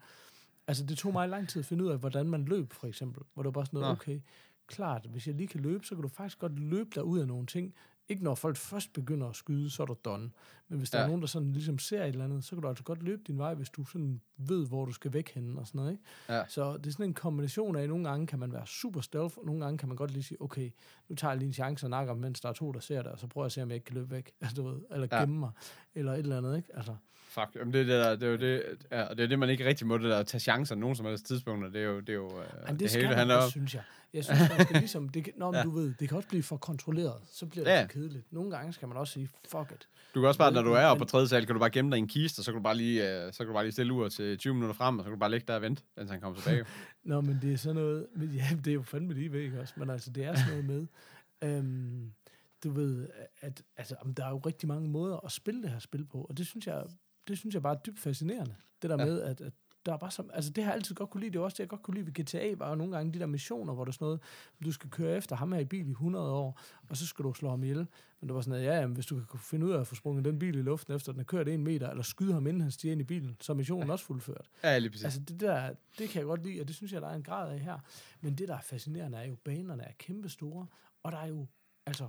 altså det tog mig lang tid at finde ud af, hvordan man løb, for eksempel. Hvor det var bare sådan noget, Nå. okay, klart, hvis jeg lige kan løbe, så kan du faktisk godt løbe dig ud af nogle ting. Ikke når folk først begynder at skyde, så er du done. Men hvis der Ja. er nogen, der sådan ligesom ser et eller andet, så kan du altså godt løbe din vej, hvis du sådan ved, hvor du skal væk henne og sådan noget. Ikke? Ja. Så det er sådan en kombination af, at nogle gange kan man være super stealth, og nogle gange kan man godt lige sige, okay, nu tager jeg lige en chance og nakker, mens der er to, der ser det, og så prøver jeg at se, om jeg ikke kan løbe væk, [laughs] altså, du ved, eller Ja. gemme mig, eller et eller andet, ikke? Altså, Fuck, jamen det, er det, der, det er jo det, ja, og det er det, man ikke rigtig må, det der at tage chancer nogen som helst tidspunkter. Det er jo det, er jo, øh, men det, det skal hele man handler også, om. synes jeg. Jeg synes, man skal ligesom, det kan, nå, men Ja. du ved, det kan også blive for kontrolleret, så bliver det Ja. for kedeligt. Nogle gange skal man også sige, fuck it. Du kan også bare, når du er oppe på tredje sal, kan du bare gemme dig i en kiste, og så kan du bare lige, øh, så kan du bare lige stille ur til 20 minutter frem, og så kan du bare ligge der og vente, indtil han kommer tilbage. [laughs] Nå, men det er sådan noget, men ja, det er jo fandme lige væk også, men altså, det er sådan noget med, øhm, du ved, at altså, der er jo rigtig mange måder at spille det her spil på, og det synes jeg, det synes jeg bare er dybt fascinerende. Det der Ja. ja. med, at, at der er bare som, altså det har jeg altid godt kunne lide, det er også det, jeg godt kunne lide ved GTA, var jo nogle gange de der missioner, hvor der er sådan noget, du skal køre efter ham her i bil i 100 år, og så skal du slå ham ihjel. Men det var sådan noget, ja, jamen, hvis du kan finde ud af at få sprunget den bil i luften, efter den er kørt en meter, eller skyde ham, inden han stiger ind i bilen, så er missionen også fuldført. ja, lige præcis. Altså det der, det kan jeg godt lide, og det synes jeg, der er en grad af her. Men det, der er fascinerende, er jo, banerne er kæmpe store, og der er jo altså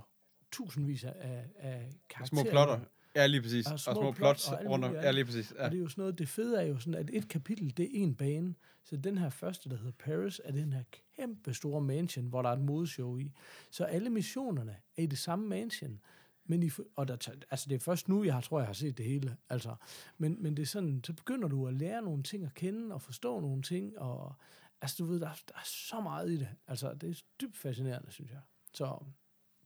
tusindvis af, af karakterer. små plotter. Ja, lige præcis. Og Og små små, plot plots og rundt om. Ja, lige præcis. Ja. Og det er jo sådan noget, det fede er jo sådan, at et kapitel, det er en bane. Så den her første, der hedder Paris, er den her kæmpe store mansion, hvor der er et modeshow i. Så alle missionerne er i det samme mansion. Men i, og der, altså det er først nu, jeg har, tror, jeg har set det hele. Altså. Men, men det er sådan, så begynder du at lære nogle ting at kende, og forstå nogle ting, og altså du ved, der, er- der er så meget i det. Altså det er dybt fascinerende, synes jeg. Så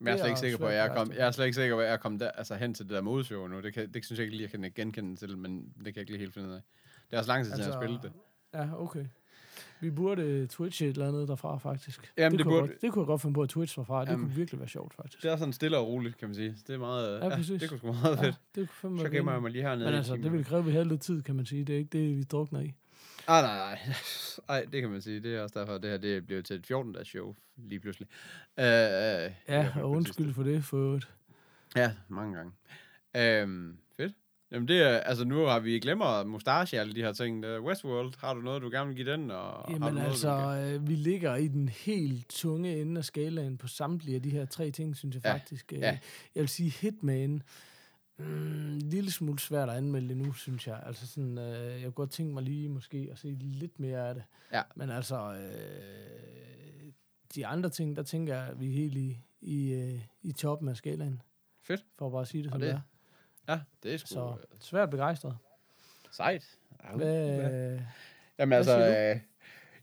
Men jeg er Det slet ikke sikker på, at jeg er, at kom, rejse jeg er slet ikke sikker på, at jeg er kommet der, altså hen til det der modshow nu. Det, kan, det synes jeg ikke lige, jeg kan genkende til, men det kan jeg ikke lige helt finde ud af. Det er også lang tid, siden jeg har spillet det. Ja, okay. Vi burde twitche et eller andet derfra, faktisk. Jamen, det kunne jeg burde- godt, det kunne jeg godt finde på at twitch derfra. Det Jamen, kunne virkelig være sjovt, faktisk. Det er sådan stille og roligt, kan man sige. Det er meget, Ja, ja, præcis. det kunne sgu meget Ja, fedt. det kunne Så gemmer jeg mig lige hernede. Men altså, det vil kræve, at vi havde lidt tid, kan man sige. Det er ikke det, vi drukner i. Ah, nej, nej. [laughs] Ej, det kan man sige. Det er også derfor, at det her det bliver til et 14-dages show lige pludselig. Uh, Ja, og undskyld for det, for øvrigt. Ja, mange gange. Øhm, fedt. Jamen det er, altså nu har vi glemmer mustache alle de her ting. Der Westworld, har du noget, du gerne vil give den? Og har du Jamen noget, altså, kan- øh, vi ligger i den helt tunge ende af skalaen på samtlige af de her tre ting, synes jeg Ja, faktisk. Øh, ja. Jeg vil sige Hitman. Mm, en lille smule svært at anmelde det nu, synes jeg. Altså sådan, øh, jeg kunne godt tænke mig lige måske at se lidt mere af det. Ja. Men altså, øh, de andre ting, der tænker jeg, at vi er helt i, i, øh, i toppen af skalaen. Fedt. For at bare sige det, Og som det- det, er. Ja, det er sgu Så øh, svært begejstret. sejt. Ja, Hvad, Jamen altså, øh,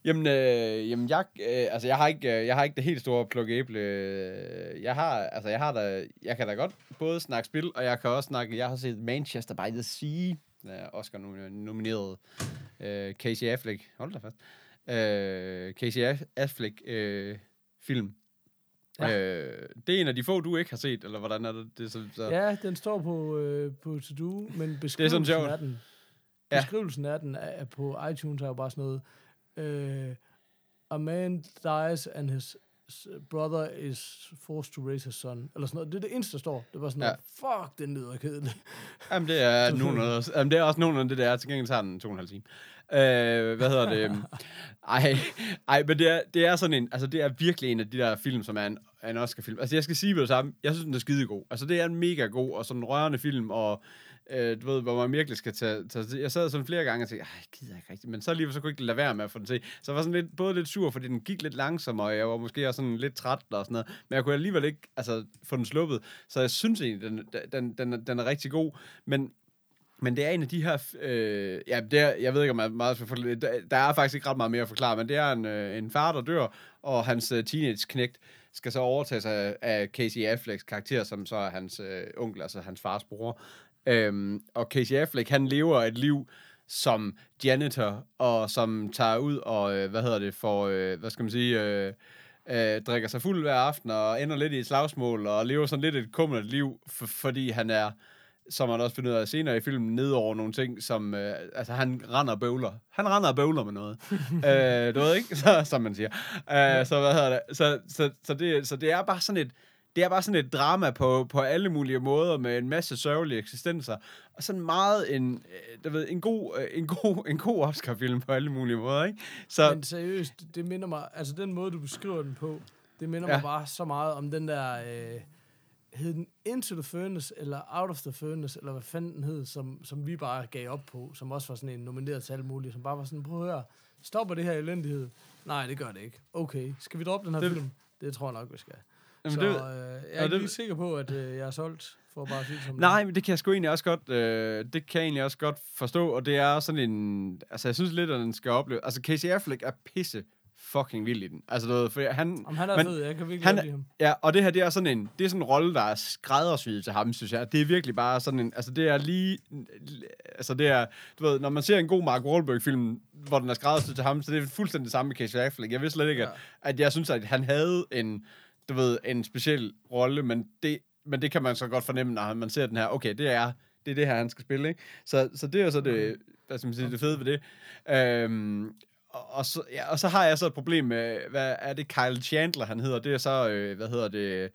jamen, øh, jamen jeg, øh, altså jeg har ikke, øh, jeg har ikke det helt store pluk æble. Øh, Jeg har, altså jeg har da, jeg kan da godt både snakke spil, og jeg kan også snakke, jeg har set Manchester by the Sea, øh, Oscar nom- nomineret, øh, Casey Affleck, hold da fast, øh, Casey Aff- Affleck øh, film. Ja. Ja. Øh, det er en af de få, du ikke har set, eller hvordan er det? det er så, så, Ja, den står på, øh, på to-do, men sådan beskrivelsen sjovt. af den, Ja. beskrivelsen af den er, er på iTunes er jo bare sådan noget, øh, a man dies and his brother is forced to raise his son, eller sådan noget. Det er det eneste, der står. Det var sådan Ja. noget, fuck, den lyder kedeligt. Jamen, det er, [laughs] nogen af, jamen, det er også nogen af det der. Til gengæld tager den to og en halv time. Øh, hvad hedder det? [laughs] Ej, ej, men det er, det er sådan en, altså det er virkelig en af de der film, som er en, en Oscar-film. Altså jeg skal sige med det samme, jeg synes, den er skidegod. Altså det er en mega god og sådan en rørende film, og øh, du ved, hvor man virkelig skal tage, tage jeg sad sådan flere gange og tænkte, jeg gider ikke rigtigt, men så lige så kunne jeg ikke lade være med at få den til. Så jeg var sådan lidt, både lidt sur, fordi den gik lidt langsommere, og jeg var måske også sådan lidt træt og sådan noget, men jeg kunne alligevel ikke altså, få den sluppet. Så jeg synes egentlig, den, den, den, er- den er rigtig god, men men det er en af de her... Øh, ja, det er, jeg ved ikke, om jeg meget... skal forklare- Der, der er faktisk ikke ret meget mere at forklare, men det er en, øh, en far, der dør, og hans øh, teenage-knægt skal så overtage sig af, af Casey Afflecks karakter, som så er hans øh, onkel, altså hans fars bror. Øhm, og Casey Affleck, han lever et liv som janitor, og som tager ud og, øh, hvad hedder det, for, øh, hvad skal man sige, øh, øh, drikker sig fuld hver aften og ender lidt i et slagsmål og lever sådan lidt et kummerligt liv, for, fordi han er, som man også finder ud af senere i filmen, ned over nogle ting, som, øh, altså han render og bøvler. Han render og bøvler med noget. [laughs] øh, du ved ikke, [laughs] så, som man siger. Øh, så hvad hedder det? Så, så, så, det, så det er bare sådan et, det er bare sådan et drama på, på alle mulige måder, med en masse sørgelige eksistenser, og sådan meget en, øh, du ved, en god, øh, en god, en god Oscar-film på alle mulige måder, ikke? Så, Men seriøst, det minder mig, altså den måde, du beskriver den på, det minder Ja. mig bare så meget om den der, øh, hed den Into the Furnace, eller Out of the Furnace, eller hvad fanden den hed, som, som vi bare gav op på, som også var sådan en nomineret til alt muligt, som bare var sådan, prøv at høre, stopper det her elendighed? Nej, det gør det ikke. Okay, skal vi droppe den her det, film? Det tror jeg nok, vi skal. Jamen, så det- øh, jeg er ikke det- lige sikker på, at øh, jeg er solgt, for at bare sige det som Nej, men det kan jeg sgu egentlig også godt, øh, det kan jeg egentlig også godt forstå, og det er sådan en, altså jeg synes lidt, at den skal opleve, altså Casey Affleck er pisse fucking vild i den. Altså, du ved, for han, Om han er men- fed, jeg kan virkelig han- lide ham. ja, og det her, det er sådan en, det er sådan en rolle, der er skræddersyet til ham, synes jeg. Det er virkelig bare sådan en, altså det er lige, altså det er, du ved, når man ser en god Mark Wahlberg-film, hvor den er skræddersyet til ham, så det er fuldstændig det samme med Casey Affleck. Jeg vidste slet ikke, Ja. at, at jeg synes, at han havde en, du ved, en speciel rolle, men det, men det kan man så godt fornemme, når man ser den her, okay, det er det, er det her, han skal spille, ikke? Så, så det er jo så det, hvad skal man sige, det fede ved det. Øhm, og, og, så, ja, og så har jeg så et problem med, hvad er det, Kyle Chandler, han hedder, det er så, øh, hvad hedder det,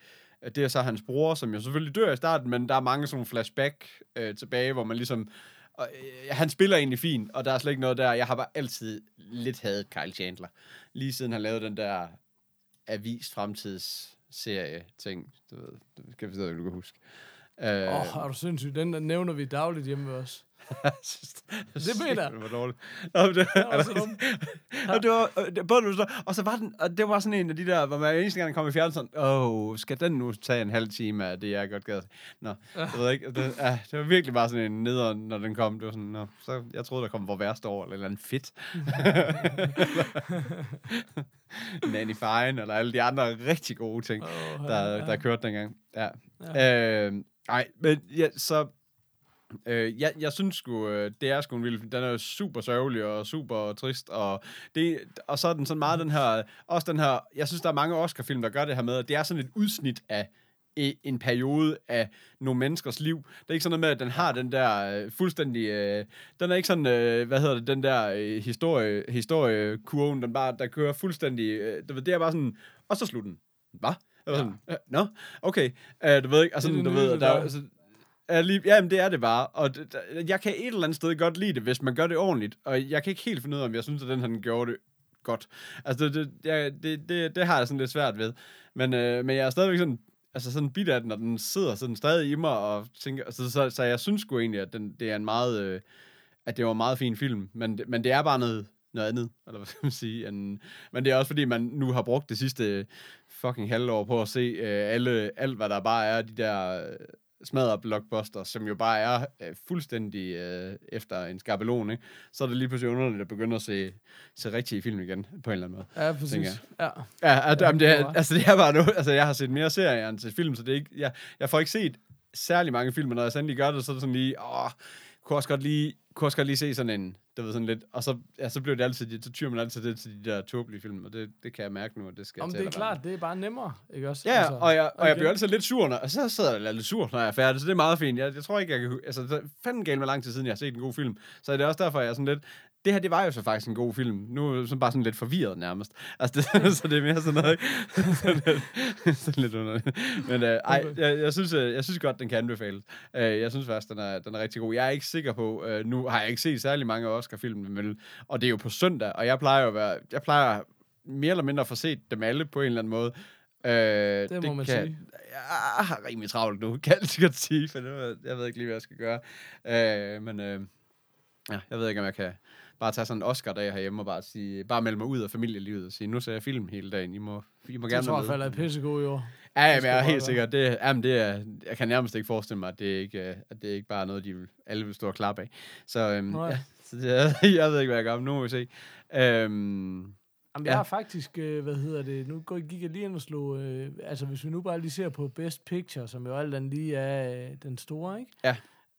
det er så hans bror, som jo selvfølgelig dør i starten, men der er mange sådan flashback øh, tilbage, hvor man ligesom, og, øh, han spiller egentlig fint, og der er slet ikke noget der, jeg har bare altid lidt hadet Kyle Chandler, lige siden han lavede den der avis fremtids serie ting, du ved, det skal vi om du kan huske. Øh, Åh, oh, er du sindssyg? Den der nævner vi dagligt hjemme ved os. [laughs] Det mener jeg. Det var dårligt. Det, var så dumt. og det var, øh, det, både, du og så var den, og det var sådan en af de der, hvor man eneste gang kom i fjernsyn, sådan, åh, oh, skal den nu tage en halv time af det, jeg godt gad? Nå, jeg ved ikke, det, ja, det var virkelig bare sådan en nederen, når den kom. Det var sådan, nå, så jeg troede, der kom vor værste år, eller andet fedt. [laughs] Nanny Fine, eller alle de andre rigtig gode ting Oh, der, der kørte dengang. Ja. ja. Øh, nej, men ja, så... Øh, jeg, jeg synes sgu, øh, det er sgu en vild film. Den er jo super sørgelig og super trist, og, det, og så er den sådan meget den her, også den her, jeg synes, der er mange Oscar-film, der gør det her med, at det er sådan et udsnit af i en periode af nogle menneskers liv. Det er ikke sådan noget med, at den har den der øh, fuldstændig... Øh, den er ikke sådan, øh, hvad hedder det, den der øh, historie, historiekurven, den bare, der kører fuldstændig... Øh, det er bare sådan, og så slutter den. Hvad? Jeg var sådan, ja. Nå, okay. Uh, du ved ikke, altså, du ved, der. altså, Ja, lige, jamen, det er det bare. Og det, jeg kan et eller andet sted godt lide det, hvis man gør det ordentligt. Og jeg kan ikke helt finde ud af, om jeg synes, at den han gjorde det godt. Altså, det, det, jeg, det, det, det har jeg sådan lidt svært ved. Men, øh, men jeg er stadigvæk sådan, altså sådan bit af den, og den sidder sådan stadig i mig, og tænker, så, så, så jeg synes sgu egentlig, at den, det er en meget, øh, at det var en meget fin film. Men, men det er bare noget, noget andet, eller hvad skal man sige. En, men det er også fordi, man nu har brugt det sidste fucking halvår på at se øh, alle, alt, hvad der bare er, de der smadret blockbuster, som jo bare er øh, fuldstændig øh, efter en skabelon, ikke? Så er det lige pludselig underligt at begynde at se, se rigtige film igen, på en eller anden måde. Ja, præcis. Ja. Ja, at, Ja, jamen, det, er, altså, det er bare noget, altså, jeg har set mere serier end til film, så det er ikke, jeg, jeg får ikke set særlig mange film, når jeg så endelig gør det, så er det sådan lige, åh, kunne også godt lige, kunne også godt lige se sådan en, du ved, sådan lidt, og så, ja, så bliver det altid, så tyrer man altid det til de der tåbelige film, og det, det kan jeg mærke nu, at det skal Om jeg det er klart, det er bare nemmere, ikke også? Ja, altså, og jeg, og jeg okay. bliver altid lidt sur, når, og så sidder jeg lidt sur, når jeg er færdig, så det er meget fint. Jeg, jeg tror ikke, jeg kan... Altså, så fanden galt med lang tid siden, jeg har set en god film. Så er det også derfor, jeg er sådan lidt... Det her, det var jo så faktisk en god film. Nu er jeg sådan bare sådan lidt forvirret nærmest. Altså, det, [laughs] så det er mere sådan noget, ikke? [laughs] sådan, lidt, sådan lidt underligt. Men øh, ej, jeg, jeg, synes, øh, jeg synes godt, den kan anbefales. Øh, jeg synes faktisk, den er, den er rigtig god. Jeg er ikke sikker på... Øh, nu har jeg ikke set særlig mange Oscar-film, men, og det er jo på søndag, og jeg plejer jo at være... Jeg plejer mere eller mindre at få set dem alle på en eller anden måde. Øh, det, må man sige. Jeg har rimelig travlt nu, [laughs] kan jeg godt sige, for det, jeg ved ikke lige, hvad jeg skal gøre. Øh, men øh, ja, jeg ved ikke, om jeg kan bare tage sådan en Oscar-dag herhjemme og bare, sige, bare melde mig ud af familielivet og sige, nu ser jeg film hele dagen, I må, I må Jeg gerne tror, være jeg falder med. pissegod i år. Ja, jamen, jeg er helt være. sikker. Det, jamen, det er, jeg kan nærmest ikke forestille mig, at det ikke, at det ikke bare er noget, de vil, alle vil stå og klappe af. Så, øhm, Nej. ja, [laughs] så det, er- [laughs] jeg ved ikke, hvad jeg gør, men nu må vi se. Øhm, Jamen, Ja. jeg har faktisk, øh, hvad hedder det, nu går- gik jeg lige ind og slog, øh, altså hvis vi nu bare lige ser på Best Picture, som jo alt andet lige er øh, den store, ikke? Ja.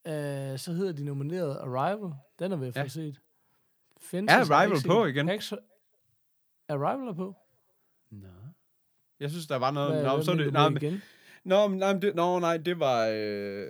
Øh, så hedder de nomineret Arrival. Den er ved at få Ja. set. Fences Er Arrival på igen? Exo- Arrival er på? Nå. Jeg synes, der var noget... Hvad, Nå, hvad så det, nej, igen? nå, nej, det, nå, nej, det var øh,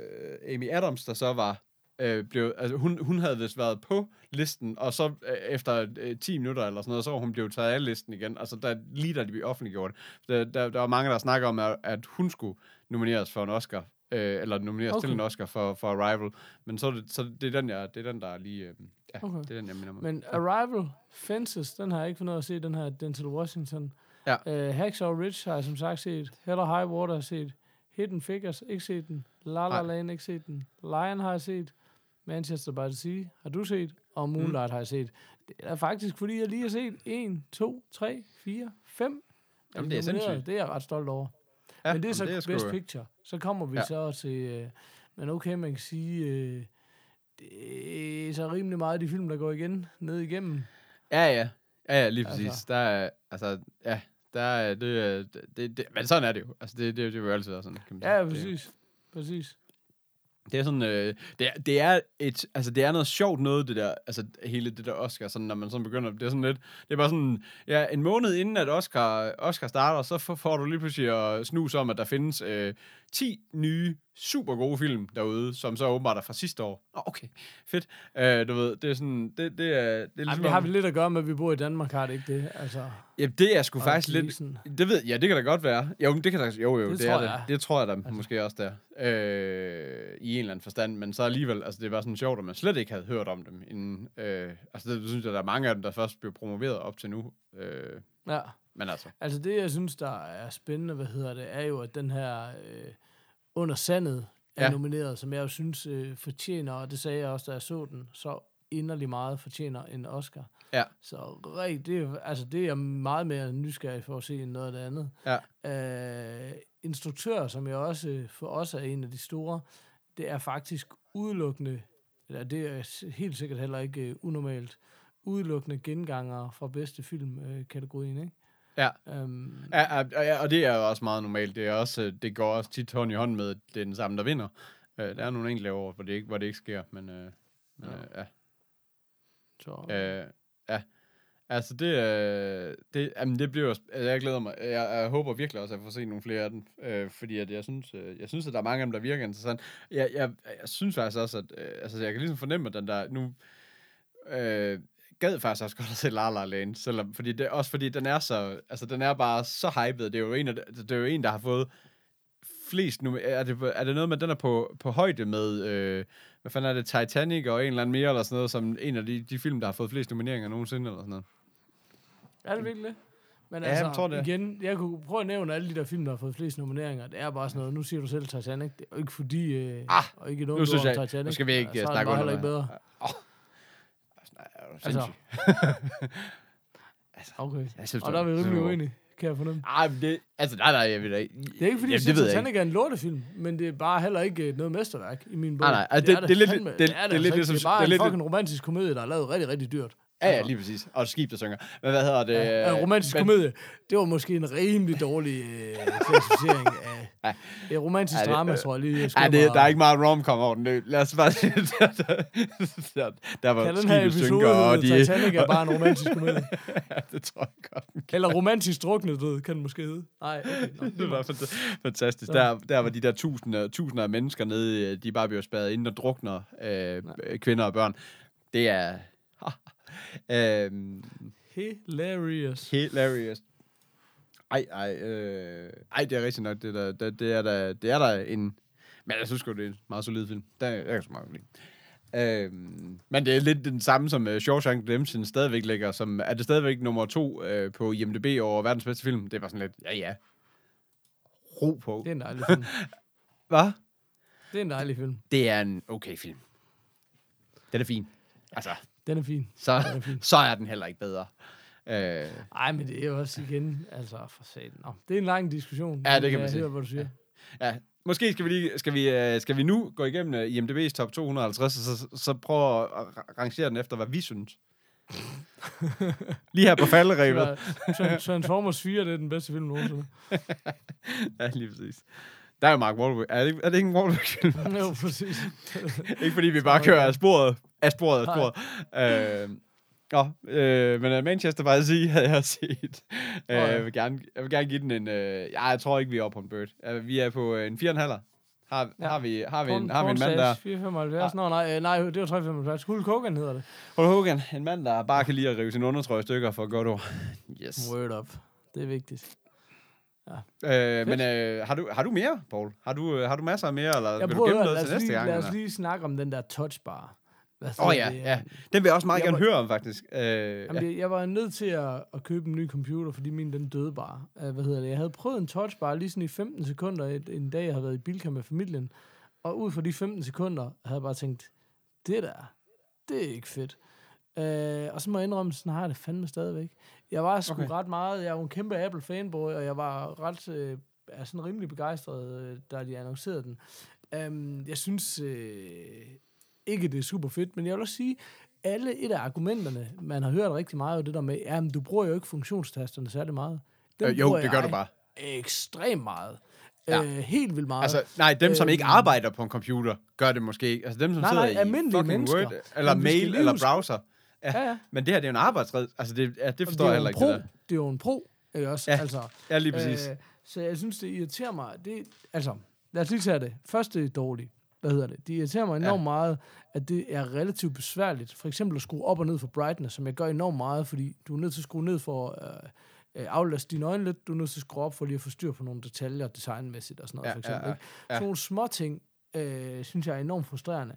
Amy Adams, der så var... Øh, blev, altså, hun, hun havde vist været på listen, og så øh, efter øh, 10 minutter eller sådan noget, så var hun blevet taget af listen igen. Altså, der, lige da de blev offentliggjort. Der, der, der var mange, der snakker om, at, at hun skulle nomineres for en Oscar. Øh, eller nomineres okay. Til en Oscar for, for Arrival. Men så er det, så det er den, jeg, det er den der er lige... Øh, ja, Okay. det er den, jeg minder mig. Men Arrival, Fences, den har jeg ikke fundet at se, den her Denzel Washington. Ja. Uh, Hacksaw Ridge har jeg som sagt set. Hell or High Water har jeg set. Hidden Figures, ikke set den. La La. Land, ikke set den. Lion har jeg set. Manchester by the Sea har du set. Og Moonlight mm. har jeg set. Det er faktisk, fordi jeg lige har set 1, 2, 3, 4, 5. Jamen, det er sindssygt. Det er jeg ret stolt over. Ja, Men det er så jamen, sgu... Best Picture. Så kommer vi Ja. så til... Øh, men okay, man kan sige... Øh, det er så rimelig meget af de film, der går igen ned igennem. Ja, ja. Ja, ja, lige Altså. præcis. Der er, altså, ja, der er, det, er- det, det, men sådan er det jo. Altså, det, det, det vil jo altid være sådan, kan man sige. Ja, Det- præcis. Præcis. Det er sådan, øh, det, er, det er et, altså det er noget sjovt noget, det der, altså hele det der Oscar, sådan når man sådan begynder, det er sådan lidt, det er bare sådan, ja, en måned inden at Oscar, Oscar starter, så får, du lige pludselig at snuse om, at der findes øh, 10 nye, super gode film derude, som så åbenbart er fra sidste år. Nå, okay, fedt. Øh, du ved, det er sådan, det, det er, det er Ej, ligesom, det har vi lidt at gøre med, at vi bor i Danmark, har det ikke det? Altså, ja, det er sgu faktisk lidt, Gleason. det ved, ja, det kan da godt være. Jo, det kan da, jo, jo, det, Det er tror det. jeg. Det tror jeg da altså. måske også der. Øh, I en eller anden forstand. Men så alligevel, altså det var sådan sjovt, at man slet ikke havde hørt om dem inden. Øh, altså det, det synes jeg, der er mange af dem, der først blev promoveret op til nu. Øh, Ja. men altså, Altså det, jeg synes, der er spændende, hvad hedder det, er jo, at den her øh, Under Sandet er Ja. nomineret, som jeg jo synes øh, fortjener, og det sagde jeg også, da jeg så den, så inderlig meget fortjener en Oscar. Ja. Så rigt, det, altså, det er jeg meget mere nysgerrig for at se end noget af det andet. ja. Øh, instruktør, som jeg også øh, for os er en af de store, det er faktisk udelukkende, eller det er helt sikkert heller ikke øh, unormalt, udelukkende genganger fra bedste film-kategorien, øh, kategorien, ikke? Ja. Um, Ja, ja, ja, og det er jo også meget normalt. Det, er også, øh, det går også tit hånd i hånd med, at det er den samme, der vinder. Øh, der er nogle enkelte år, hvor det ikke, hvor det ikke sker, men, øh, men Ja. øh, ja. så, Øh, ja. Altså, det, øh, det, jamen, det bliver... Altså, jeg glæder mig. Jeg, jeg håber virkelig også, at jeg får set nogle flere af dem. Øh, fordi at jeg, synes, øh, jeg synes, at der er mange af dem, der virker interessant. Jeg, jeg, jeg synes faktisk også, at... Øh, altså, jeg kan ligesom fornemme, at den der... Nu, øh, gad faktisk også godt at se La La Land, selvom, fordi det, også fordi den er så, altså den er bare så hyped, det er jo en, af, det er jo en der har fået flest nu, er det, er det noget med, den er på, på højde med, øh, hvad fanden er det, Titanic og en eller anden mere, eller sådan noget, som en af de, de film, der har fået flest nomineringer nogensinde, eller sådan noget. er det virkelig det? Men Ja, altså, jeg tror det. igen, jeg kunne prøve at nævne alle de der film, der har fået flest nomineringer. Det er bare sådan noget, nu siger du selv Titanic. Det er jo ikke fordi, øh, Ah, og ikke Nu noget synes om jeg, Titanic. nu skal vi ikke så den snakke bare under heller ikke bedre. Åh. Altså, er du Altså, sindssyg? [laughs] Okay. Jeg synes, Og der er vi det- rimelig det- uenige, kan jeg fornemme. Ej, men det, altså, nej, nej, jeg ved ikke. Det er ikke fordi, Jamen, jeg det synes. Titanic er en lortefilm, men det er bare heller ikke øh, noget mesterværk i min bog. Nej, nej, altså, det- det er lidt- det- det er altså lidt ikke. ligesom- Det er bare det en fucking romantisk komedie, der er lavet rigtig, rigtig dyrt. Ja, ja, lige præcis. Og et skib, der synger. Men hvad hedder det? Ja, romantisk men, komedie, det var måske en rimelig dårlig øh, klassificering af... Ja. [laughs] Det er romantisk Ja, drama, tror jeg lige. Jeg skubber- det, der er ikke meget rom-com over den. Det- Lad os bare sige, [laughs] der, der, der, der var Kan den her episode og de... Titanic er bare en romantisk [laughs] komedie? ja, det tror jeg godt. Eller romantisk druknet død, kan den måske hedde. Nej, okay. Nå, Det var fanta- fantastisk. Der, der var de der tusinder, tusinder af mennesker nede, øh, de bare bliver spadet ind og drukner øh, kvinder og børn. Det er... øhm, Hilarious. hilarious. Ej, ej, øh, ej, det er rigtig nok, det, der, det, det, er der, det er der en... Men jeg synes sgu, det er en meget solid film. Der, jeg kan så meget godt lide. Øhm, men det er lidt den samme som uh, Shawshank Redemption stadigvæk ligger, som er det stadigvæk nummer to uh, på IMDb over verdens bedste film. Det var sådan lidt, ja ja, ro på. Det er en dejlig film. [laughs] Hvad? Det er en dejlig film. Det er en okay film. Den er fin. Altså, Den er fin. så, Den er fin. så er den heller ikke bedre. Øh, Ej, men det er jo også igen, altså for satan. Nå, det er en lang diskussion. Ja, det kan man sige. hører, hvad du siger. Ja, måske skal vi, lige, skal vi, øh, skal vi nu gå igennem øh, IMDb's top 250, og så, så prøve at ra- rangere den efter, hvad vi synes. lige her på falderæbet. [laughs] Transformers 4, det er den bedste film nogensinde. [laughs] ja, lige præcis. Der er jo Mark Wahlberg. Er det, ikke- er det ikke en Wahlberg-film? jo, præcis. [laughs] ikke fordi vi bare kører af sporet, af sporet, af sporet. Øh, Nå, øh, men uh, Manchester by the Sea havde jeg set. Øh, ja. jeg, vil gerne, jeg vil gerne give den en... Øh, ja, jeg tror ikke, vi er oppe på en bird. Uh, vi er på øh, en 4,5. Har, ja. Ja. har, vi, har, vi en, har vi en mand der... 475. Nå, nej, øh, nej, det var 375. Hulk Hogan hedder det. Hulk Hogan, en mand, der bare kan lide at rive sin undertrøje stykker for godt ord. Yes. Word up. Det er vigtigt. Øh, men øh, har, du, har du mere, Paul? Har du, øh, har du masser af mere, eller Jeg vil du gemme noget til næste lige, gang? lad os lige snakke om den der touchbar. Åh oh, ja, det? ja. Den vil jeg også meget Jeg gerne var- høre om, faktisk. Øh, Jamen, ja. jeg, jeg var nødt til at, at købe en ny computer, fordi min den døde bare. Uh, hvad hedder det? Jeg havde prøvet en touchbar lige sådan i 15 sekunder et, en dag, jeg havde været i Bilka med familien. Og ud fra de 15 sekunder havde jeg bare tænkt, det der, det er ikke fedt. Uh, og så må jeg indrømme, sådan har jeg det fandme stadigvæk. Jeg var sgu okay. ret meget, jeg er jo en kæmpe Apple-fanboy, og jeg var ret, øh, er sådan rimelig begejstret, øh, da de annoncerede den. Um, jeg synes øh, ikke, det er super fedt, men jeg vil også sige, alle et af argumenterne, man har hørt rigtig meget, er det der med, at du bruger jo ikke funktionstasterne særlig meget. Dem Øh, jo, det gør du bare. Ekstremt meget. Ja. Ja. Øh, helt vildt meget. Altså, nej, dem, som ikke Øhm. arbejder på en computer, gør det måske ikke. Altså, dem, som Nej, sidder nej, i almindelige mennesker. Word, eller Men mail, eller browser. ja, ja. Men det her, det er jo en arbejdsred. Altså, det, ja, det forstår det jeg er heller en ikke, pro. det der. Det er jo en pro, ikke også? Ja, altså, Ja, lige præcis. Øh, så jeg synes, det irriterer mig. Det, altså, lad os lige tage det. Først det er dårligt. Hvad hedder det? Det irriterer mig enormt Ja. meget, at det er relativt besværligt. For eksempel at skrue op og ned for brightness, som jeg gør enormt meget, fordi du er nødt til at skrue ned for at øh, øh, aflaste dine øjne lidt. Du er nødt til at skrue op for lige at få styr på nogle detaljer designmæssigt og sådan noget, Ja, for eksempel. ja, ja. ikke? Ja. Sådan nogle små ting, øh, synes jeg er enormt frustrerende.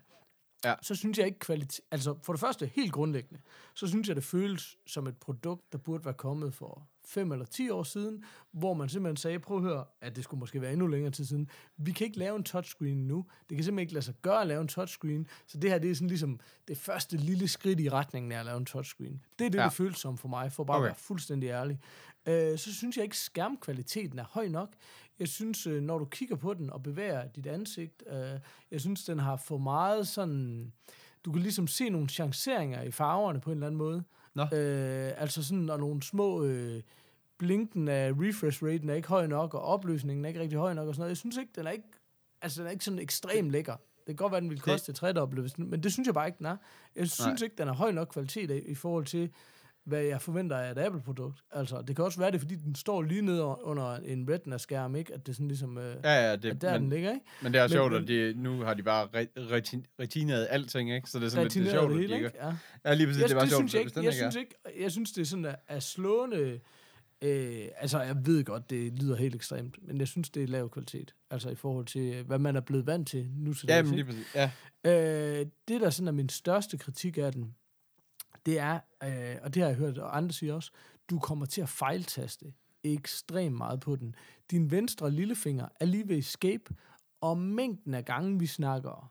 Ja. Så synes jeg ikke kvalitet... Altså, for det første, helt grundlæggende, så synes jeg, det føles som et produkt, der burde være kommet for 5 eller 10 år siden, hvor man simpelthen sagde, prøv at høre, at det skulle måske være endnu længere tid siden. Vi kan ikke lave en touchscreen nu. Det kan simpelthen ikke lade sig gøre at lave en touchscreen. Så det her, det er sådan ligesom det første lille skridt i retningen af at lave en touchscreen. Det er det, Ja. det føles som for mig, for bare Okay. okay. at være fuldstændig ærlig. Øh, så synes jeg ikke, skærmkvaliteten er høj nok. Jeg synes, øh, når du kigger på den og bevæger dit ansigt, øh, jeg synes, den har for meget sådan... Du kan ligesom se nogle chanceringer i farverne på en eller anden måde. Nå. Øh, altså sådan, når nogle små... Øh, blinken af refresh raten er ikke høj nok, og opløsningen er ikke rigtig høj nok og sådan noget. Jeg synes ikke, den er ikke, altså den er ikke sådan ekstremt lækker. Det kan godt være, den ville koste hvis den- men det synes jeg bare ikke, den er. Jeg synes ikke, den er høj nok kvalitet i forhold til, hvad jeg forventer af et Apple-produkt. Altså, det kan også være det, fordi den står lige nede under en Retina-skærm, ikke? At det sådan ligesom, øh, Ja, ja, at det, der men, den ligger, ikke? men det er Men- sjovt, men- at de, nu har de bare re- retin, retineret alting, ikke? Så det er sådan lidt det er sjovt, det at hele, de ikke... Ja. Ja, lige præcis, Jeg, det var det sjovt, synes jeg ikke. Jeg synes ikke. Jeg synes, det er sådan er, er slående. Øh, altså, jeg ved godt, det lyder helt ekstremt, men jeg synes, det er lav kvalitet. Altså i forhold til, øh, hvad man er blevet vant til nu til Ja, dags, lige præcis. Ja, Øh, det, der sådan er min største kritik af den, det er, øh, og det har jeg hørt og andre sige også, du kommer til at fejltaste ekstremt meget på den. Din venstre lillefinger er lige ved escape, og mængden af gange, vi snakker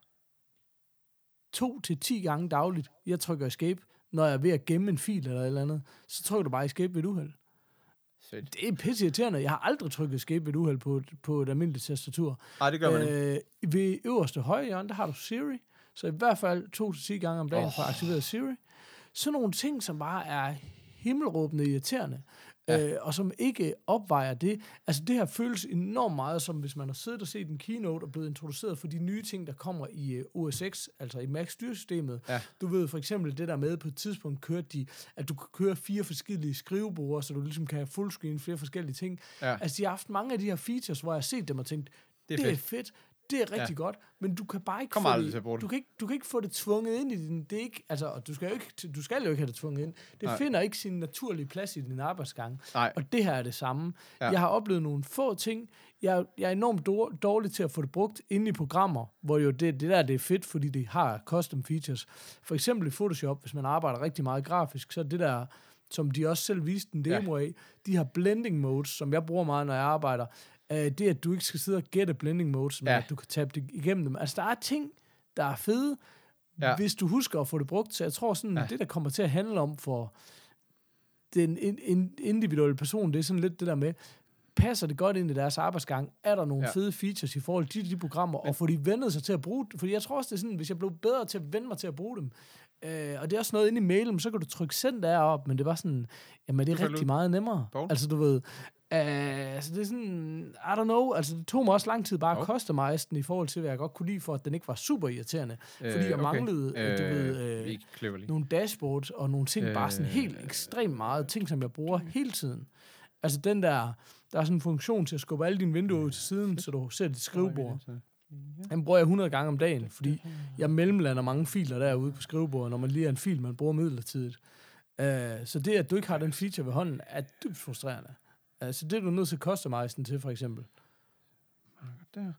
to til 10 gange dagligt, jeg trykker escape, når jeg er ved at gemme en fil eller et eller andet, så trykker du bare escape ved et uheld. fedt. Det er pisse irriterende. Jeg har aldrig trykket escape ved et uheld på, et- på et almindeligt tastatur. Nej, det gør man ikke. Øh, ved øverste højre hjørne, der har du Siri. Så i hvert fald to til 10 gange om dagen oh. for at aktivere Siri. Sådan nogle ting, som bare er himmelråbende irriterende. Ja. Øh, og som ikke opvejer det. Altså det her føles enormt meget som, hvis man har siddet og set en keynote og blevet introduceret for de nye ting, der kommer i uh, OS X, altså i Mac-styresystemet. Ja. Du ved for eksempel det der med, på et tidspunkt kørte de, at du kan køre fire forskellige skrivebord, så du ligesom kan have fullscreen, flere forskellige ting. Ja. Altså de har haft mange af de her features, hvor jeg har set dem og tænkt, Det er det er fedt. fedt. Det er rigtig ja. godt, men du kan bare ikke Kommer få det, til at bruge det. du kan ikke, du kan ikke få det tvunget ind i din, det er ikke, altså, og du skal jo ikke, du skal jo ikke have det tvunget ind. Det Nej. Finder ikke sin naturlige plads i din arbejdsgang. Nej. Og det her er det samme. Ja. Jeg har oplevet nogle få ting. Jeg, jeg er enormt dår, dårlig til at få det brugt inde i programmer, hvor jo det, det der det er fedt, fordi det har custom features. For eksempel i Photoshop, hvis man arbejder rigtig meget grafisk, så er det der, som de også selv viste en demo ja. af, de har blending modes, som jeg bruger meget, når jeg arbejder. Uh, det at du ikke skal sidde og gætte blending modes, men Ja. at du kan tabe det igennem dem. Altså, der er ting, der er fede, Ja. hvis du husker at få det brugt. Så jeg tror sådan, Ja. det der kommer til at handle om for den in, in, individuelle person, det er sådan lidt det der med, passer det godt ind i deres arbejdsgang? Er der nogle Ja. fede features i forhold til de programmer? Og får de vendet sig til at bruge det? Fordi jeg tror også, det er sådan, hvis jeg blev bedre til at vende mig til at bruge dem, øh, og det er også noget inde i mailen, så kan du trykke send derop, men det var sådan, jamen det er rigtig meget nemmere. Poul? Altså du ved, Uh, altså det er sådan, I don't know, altså det tog mig også lang tid bare at Jo. customize den i forhold til, hvad jeg godt kunne lide for, at den ikke var super irriterende. Fordi Øh, jeg okay. manglede, øh, du ved, øh, ikke Cleverly. nogle dashboards og nogle ting, øh, bare sådan helt ekstremt meget ting, som jeg bruger hele tiden. Altså den der, der er sådan en funktion til at skubbe alle dine vinduer ud til siden, så du ser dit skrivebord. Den bruger jeg 100 gange om dagen, fordi jeg mellemlander mange filer derude på skrivebordet, når man lige er en fil, man bruger midlertidigt. Uh, så det, at du ikke har den feature ved hånden, er dybt frustrerende. Uh, så det er du nødt til at customize den til, for eksempel. Der.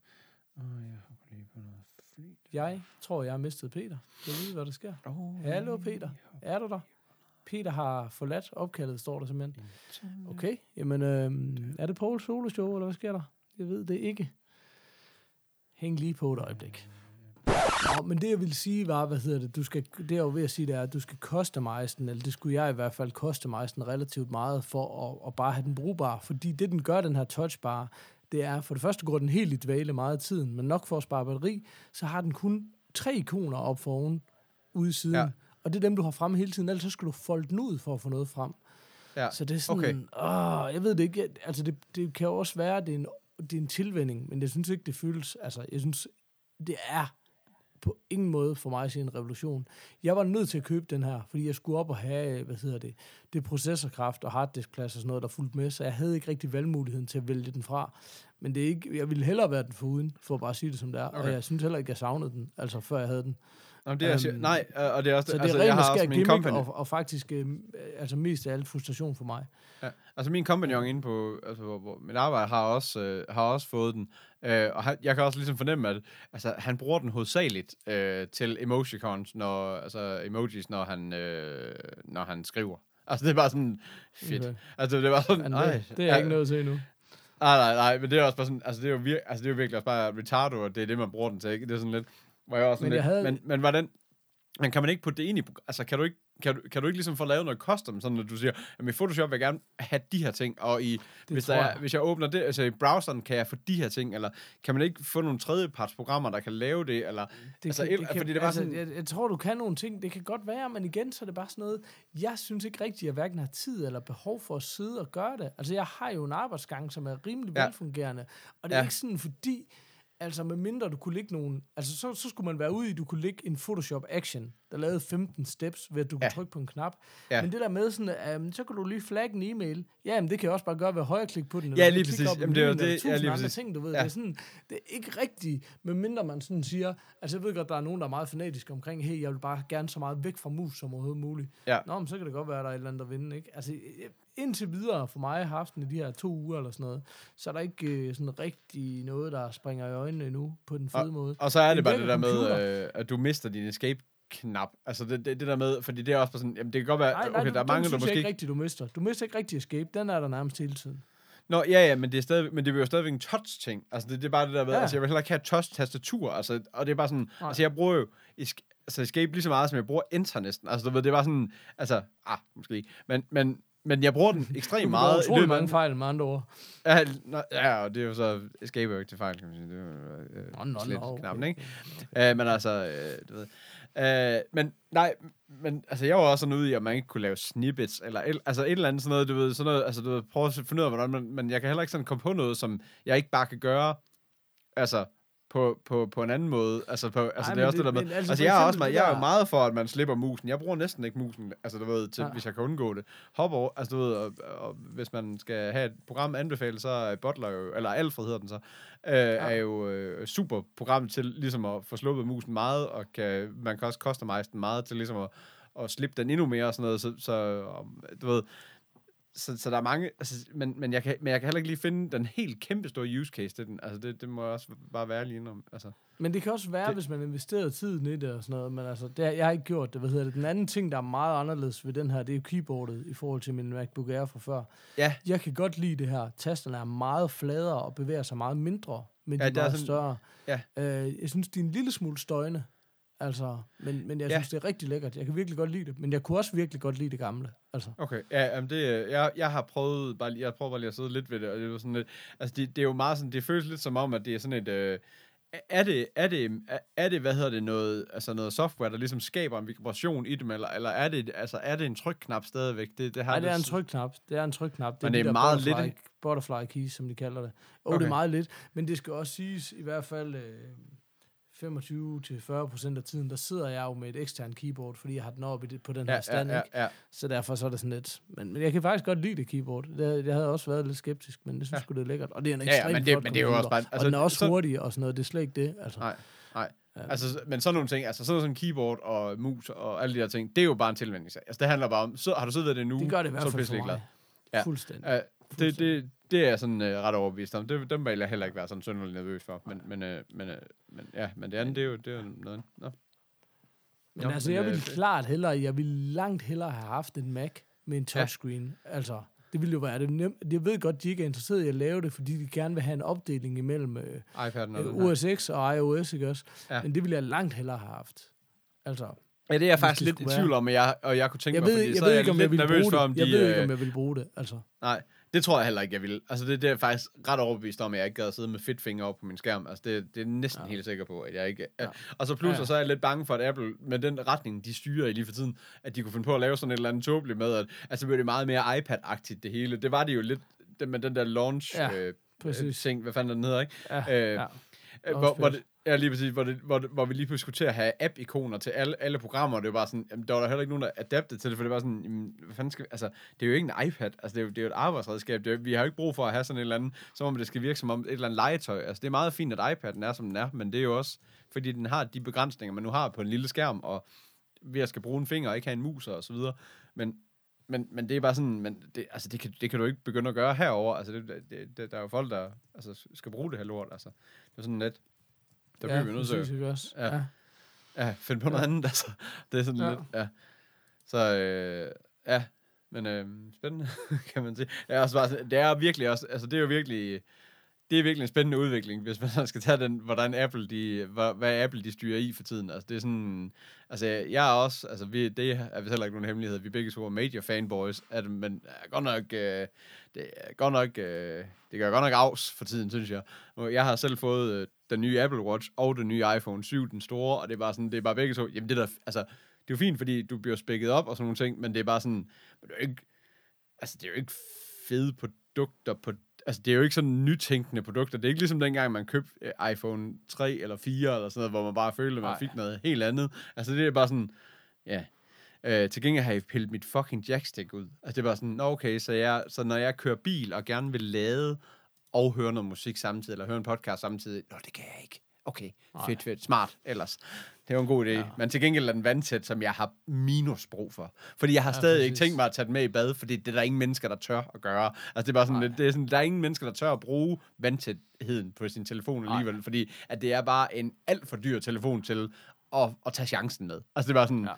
Og jeg hopper lige på noget fly. Jeg tror, jeg har mistet Peter. Jeg ved, hvad der sker. Oh, Hallo, Peter. Er du der? Peter har forladt opkaldet, står der simpelthen. Okay, jamen øh, er det Pauls solo show, eller hvad sker der? Jeg ved det ikke. Hæng lige på et øjeblik. Nå, men det jeg ville sige var, hvad hedder det, du skal, det jeg var ved at sige, det er, at du skal customize den, eller det skulle jeg i hvert fald customize den relativt meget for at, at bare have den brugbar, fordi det den gør, den her touchbar, det er, for det første går den helt i dvale meget af tiden, men nok for at spare batteri, så har den kun tre ikoner op for oven, ude i siden, Ja. og det er dem, du har fremme hele tiden, ellers så skal du folde den ud for at få noget frem. Ja. Så det er sådan, okay. okay. åh, jeg ved det ikke, Jeg- altså det, det kan jo også være, at det er, en, det er en tilvænding, men jeg synes ikke, det føles, altså jeg synes, det er på ingen måde for mig at sige en revolution. Jeg var nødt til at købe den her, fordi jeg skulle op og have, hvad hedder det, det processorkraft og harddiskplads og sådan noget, der fulgte med, så jeg havde ikke rigtig valgmuligheden til at vælge den fra. Men det er ikke, jeg ville hellere være den foruden, for at bare sige det som det er. Okay. Og jeg synes heller ikke, jeg savnede den, altså før jeg havde den. Nå, men det er, Øhm, nej, øh, og det er også... Så det er altså, jeg rent og har også min company, og, og faktisk øh, altså mest af alt frustration for mig. Ja. Altså min kompagnon inde på, altså hvor, hvor mit arbejde har også, øh, har også fået den, øh, og han, jeg kan også ligesom fornemme, at altså, han bruger den hovedsageligt øh, til emojicons, når, altså emojis, når han, øh, når han skriver. Altså det er bare sådan, fedt. Okay. Altså det var sådan, Men nej. det, det er jeg ikke noget til endnu. Nej, nej, nej, men det er også bare sådan, altså det er jo, vir- altså, det er jo virkelig også bare retardo, og det er det, man bruger den til, ikke? Det er sådan lidt, hvor jeg også sådan Men lidt, havde- men, men hvordan, men kan man ikke putte det ind i, altså kan du ikke, kan du, kan du ikke ligesom få lavet noget custom, sådan at du siger, jamen i Photoshop vil jeg gerne have de her ting, og i, hvis, der er, jeg. hvis jeg åbner det, altså i browseren kan jeg få de her ting, eller kan man ikke få nogle tredjepartsprogrammer, der kan lave det, eller, Det altså, kan, et, det kan, fordi det var altså, sådan, jeg, jeg tror, du kan nogle ting. Det kan godt være, men igen, så er det bare sådan noget, jeg synes ikke rigtigt, at jeg hverken har tid eller behov for at sidde og gøre det. Altså, jeg har jo en arbejdsgang, som er rimelig ja. velfungerende, og det er Ja. ikke sådan, fordi, altså med mindre du kunne lægge nogle, altså så, så skulle man være ude i, at du kunne lægge en Photoshop Action, der lavede 15 steps, ved at du kunne Ja. trykke på en knap. Ja. Men det der med sådan, um, så kan du lige flagge en e-mail. Ja, men det kan jeg også bare gøre ved at højreklikke på den. Ja, eller lige klikke præcis. op Jamen, det er det- ja, lige andre præcis. ting, du ved. Ja. Det er sådan, det er ikke rigtigt, medmindre man sådan siger, altså jeg ved godt, der er nogen, der er meget fanatiske omkring, hey, jeg vil bare gerne så meget væk fra mus som overhovedet muligt. Ja. Nå, men så kan det godt være, at der er et eller andet, der vinder, ikke? Altså, indtil videre for mig, haft den i de her to uger eller sådan noget, så er der ikke øh, sådan rigtig noget, der springer i øjnene endnu på den fede måde. og så er det, det bare det der med, øh, at du mister din escape knap. Altså det, det, det der med, fordi det er også sådan, jamen det kan godt være, Nej, nej, okay, der er mange, der måske ikke rigtig, du mister. Du mister ikke rigtig escape, den er der nærmest hele tiden. Nå, ja, ja, men det er stadig, men det er jo stadigvæk en touch-ting. Altså, det, det er bare det der med, ja. Altså, jeg vil heller ikke have touch-tastatur, altså, og det er bare sådan, Nej. altså, jeg bruger jo es- altså, escape lige så meget, som jeg bruger enter næsten. Altså, du ved, det er bare sådan, altså, ah, måske, men, men, men jeg bruger den [laughs] Du ekstremt meget. af- mange fejl med andre ord. Ja, nå, ja, og det er jo så, escape jo ikke til fejl, kan man sige. Det er jo øh, Nå, nå, slet nå, okay, knappen, ikke? okay. Øh, men altså, øh, du ved. Øh, men nej, men altså, jeg var også sådan ude i, at man ikke kunne lave snippets, eller el, altså et eller andet sådan noget, du ved, sådan noget, altså du ved, prøve at finde ud af, hvordan man, men jeg kan heller ikke sådan komme på noget, som jeg ikke bare kan gøre, altså, på, på, på en anden måde. Altså, på, altså Ej, det er også det, det- der med. Altså, altså, jeg er også meget, jeg er jo meget for, at man slipper musen. Jeg bruger næsten ikke musen, altså du ved, til, Ja. hvis jeg kan undgå det. Hop over, altså du ved, og, og, hvis man skal have et program anbefalet, så er Butler jo, eller Alfred hedder den så, øh, er jo øh, super program til ligesom at få sluppet musen meget, og kan, man kan også customize den meget til ligesom at, at slippe den endnu mere og sådan noget, så, så du ved, så, så der er mange, altså, men, men, jeg kan, men jeg kan heller ikke lige finde den helt kæmpe store use case til den. Altså, det, det må også bare være lige om. Altså. Men det kan også være, Det- hvis man investerer tiden i det og sådan noget, men altså, det, jeg har ikke gjort det. Hvad hedder det? Den anden ting, der er meget anderledes ved den her, det er jo keyboardet i forhold til min MacBook Air fra før. Ja. Jeg kan godt lide det her. Tasterne er meget fladere og bevæger sig meget mindre, men Ja, de er er meget sådan- større. ja. Øh, jeg synes, de er en lille smule støjende. Altså, men, men jeg Ja. synes, det er rigtig lækkert. Jeg kan virkelig godt lide det. Men jeg kunne også virkelig godt lide det gamle. Altså. Okay, ja, jamen det, jeg, jeg har prøvet bare, jeg prøver bare lige at sidde lidt ved det, og det er jo sådan lidt, altså det, det er jo meget sådan, det føles lidt som om, at det er sådan et, øh, er det, er det, er- er det, hvad hedder det, noget, altså noget software, der ligesom skaber en vibration i dem, eller, eller er det, altså er det en trykknap stadigvæk? Det, det har Nej, det er en trykknap. Det er en trykknap. Men de det er der meget butterfly lidt, butterfly keys, som de kalder det. Og. Okay. det er meget lidt, men det skal også siges, i hvert fald øh, 25-40% af tiden, der sidder jeg jo med et ekstern keyboard, fordi jeg har den oppe det, på den her Ja, stand, ja, ja, ikke? ja. Så derfor så er det sådan lidt... Men, men jeg kan faktisk godt lide det keyboard. Det, jeg havde også været lidt skeptisk, men jeg synes Ja. ja. det er lækkert. Og det er en Ja, ja, ekstremt men det- flot men det er jo også bare- altså, og den er også så- hurtig og sådan noget. Det er slet ikke det. Altså. Nej, nej. Ja. Altså, men sådan nogle ting, altså sådan noget som keyboard og mus og alle de der ting, det er jo bare en tilvændingsag. Altså, det handler bare om, så har du siddet ved det nu, Det gør det i så hvert er du fald for pisselig glad. Ja. Fuldstændig. Ja, det, det, det er jeg sådan uh, ret overbevist om. Det, dem vil jeg heller ikke være sådan synderligt nervøs for. Men, men, uh, men, uh, men, ja, men det andet, det er jo, det er jo noget. Nå. Men Jo, altså, jeg øh, vil det- klart hellere, jeg vil langt hellere have haft en Mac med en touchscreen. Ja. Altså, det ville jo være det nemt. Jeg ved godt, de ikke er interesseret i at lave det, fordi de gerne vil have en opdeling imellem øh, iPad'en og øh. OS X og iOS, ikke også? Ja. Men det ville jeg langt hellere have haft. Altså, Ja, det er jeg faktisk lidt i tvivl om, og jeg, og jeg kunne tænke jeg mig, ved, fordi jeg så ved er ikke, om jeg lidt ville nervøs for, om de... Jeg ved ikke, øh, om jeg ville bruge det. Altså, Nej, det tror jeg heller ikke, jeg vil. Altså, det, det er jeg faktisk ret overbevist om, at jeg ikke gad at sidde med fedtfinger op på min skærm. Altså, det, det er næsten ja. Ja. helt sikker på, at jeg ikke... Ja. Ja. Og så plus, Ja. og så er jeg lidt bange for, at Apple, med den retning, de styrer i lige for tiden, at de kunne finde på at lave sådan et eller andet tåbeligt med, at altså, bliver det meget mere iPad-agtigt, det hele. Det var det jo lidt, det med den der launch Ja, øh, præcis. ting, hvad fanden den hedder, ikke? ja, Øh, ja. Også hvor, hvor, det, ja, lige præcis, hvor, det, hvor, hvor vi lige pludselig skulle til at have app-ikoner til alle, alle programmer, og det var bare sådan, jamen, der var der heller ikke nogen, der adaptede til det, for det var sådan, jamen, hvad fanden skal altså, det er jo ikke en iPad, altså, det er jo, det er jo et arbejdsredskab, det er, vi har jo ikke brug for at have sådan et eller andet, som om det skal virke som om et eller andet legetøj, altså, det er meget fint, at iPad'en er, som den er, men det er jo også, fordi den har de begrænsninger, man nu har på en lille skærm, og ved at skal bruge en finger og ikke have en mus og så videre, men men, men det er bare sådan, men det, altså det, kan, det kan du ikke begynde at gøre herover. Altså det, det, det, der er jo folk, der altså, skal bruge det her lort. Altså. Det er sådan lidt, der bliver ja, vi nødt til at? Ja. Ja. ja, finde på noget andet. Altså. [laughs] Det er sådan Ja. lidt, ja. Så øh, ja, men øh, spændende, [laughs] kan man sige. Er, også bare, det er virkelig også, altså det er jo virkelig, det er virkelig en spændende udvikling, hvis man skal tage den, hvordan Apple, de, hvad, hvad Apple de styrer i for tiden. Altså det er sådan, altså jeg er også, altså vi, det er vist heller ikke nogen hemmelighed, vi er begge to er major fanboys at, men er godt nok, øh, det er godt nok, øh, det gør godt nok afs for tiden, synes jeg. Jeg har selv fået øh, den nye Apple Watch og den nye iPhone 7, den store, og det er bare sådan, det er bare begge to, jamen det der, altså, det er jo fint, fordi du bliver spækket op og sådan nogle ting, men det er bare sådan, men det er jo ikke, altså det er jo ikke fede produkter på, altså det er jo ikke sådan nytænkende produkter. Det er ikke ligesom dengang, man købte øh, iPhone 3 eller 4 eller sådan noget, hvor man bare følte, at man Nej. fik noget helt andet. Altså det er bare sådan, ja. Øh, til gengæld har jeg pillet mit fucking jackstick ud. Altså det er bare sådan, "Nå, okay, så, jeg, så når jeg kører bil og gerne vil lade og høre noget musik samtidig, eller høre en podcast samtidig, nå, det kan jeg ikke. Okay, fedt, fedt, smart ellers. Det var en god idé. Ja. Men til gengæld er den vandtæt, som jeg har minus brug for. Fordi jeg har ja, stadig ikke præcis. tænkt mig at tage den med i bad, fordi det er der ingen mennesker, der tør at gøre. Altså det er bare sådan, Nej. det er sådan, der er ingen mennesker, der tør at bruge vandtætheden på sin telefon alligevel, fordi at det er bare en alt for dyr telefon til at, at tage chancen med. Altså det er bare sådan, ja.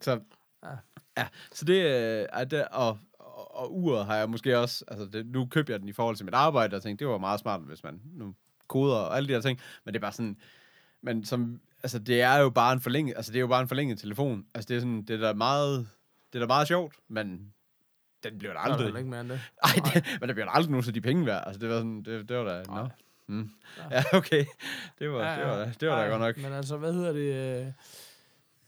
Så Ja. Ja, så det øh, er det, og, og, og uret har jeg måske også, altså det, nu købte jeg den i forhold til mit arbejde, og tænkte, det var meget smart, hvis man nu koder og alle de her ting, men det er bare sådan, men som, altså det er jo bare en forlænget, altså det er jo bare en forlænget telefon, altså det er sådan, det er da meget, det er da meget sjovt, men den bliver da aldrig, heller ikke mere end det. ej, det, men der bliver da aldrig nogen så de penge værd, altså det var sådan, det, det var da, nå, Nej. mm. ja, okay, det var, Ja, det var, ja. det var da godt nok, Men altså, hvad hedder det? øh,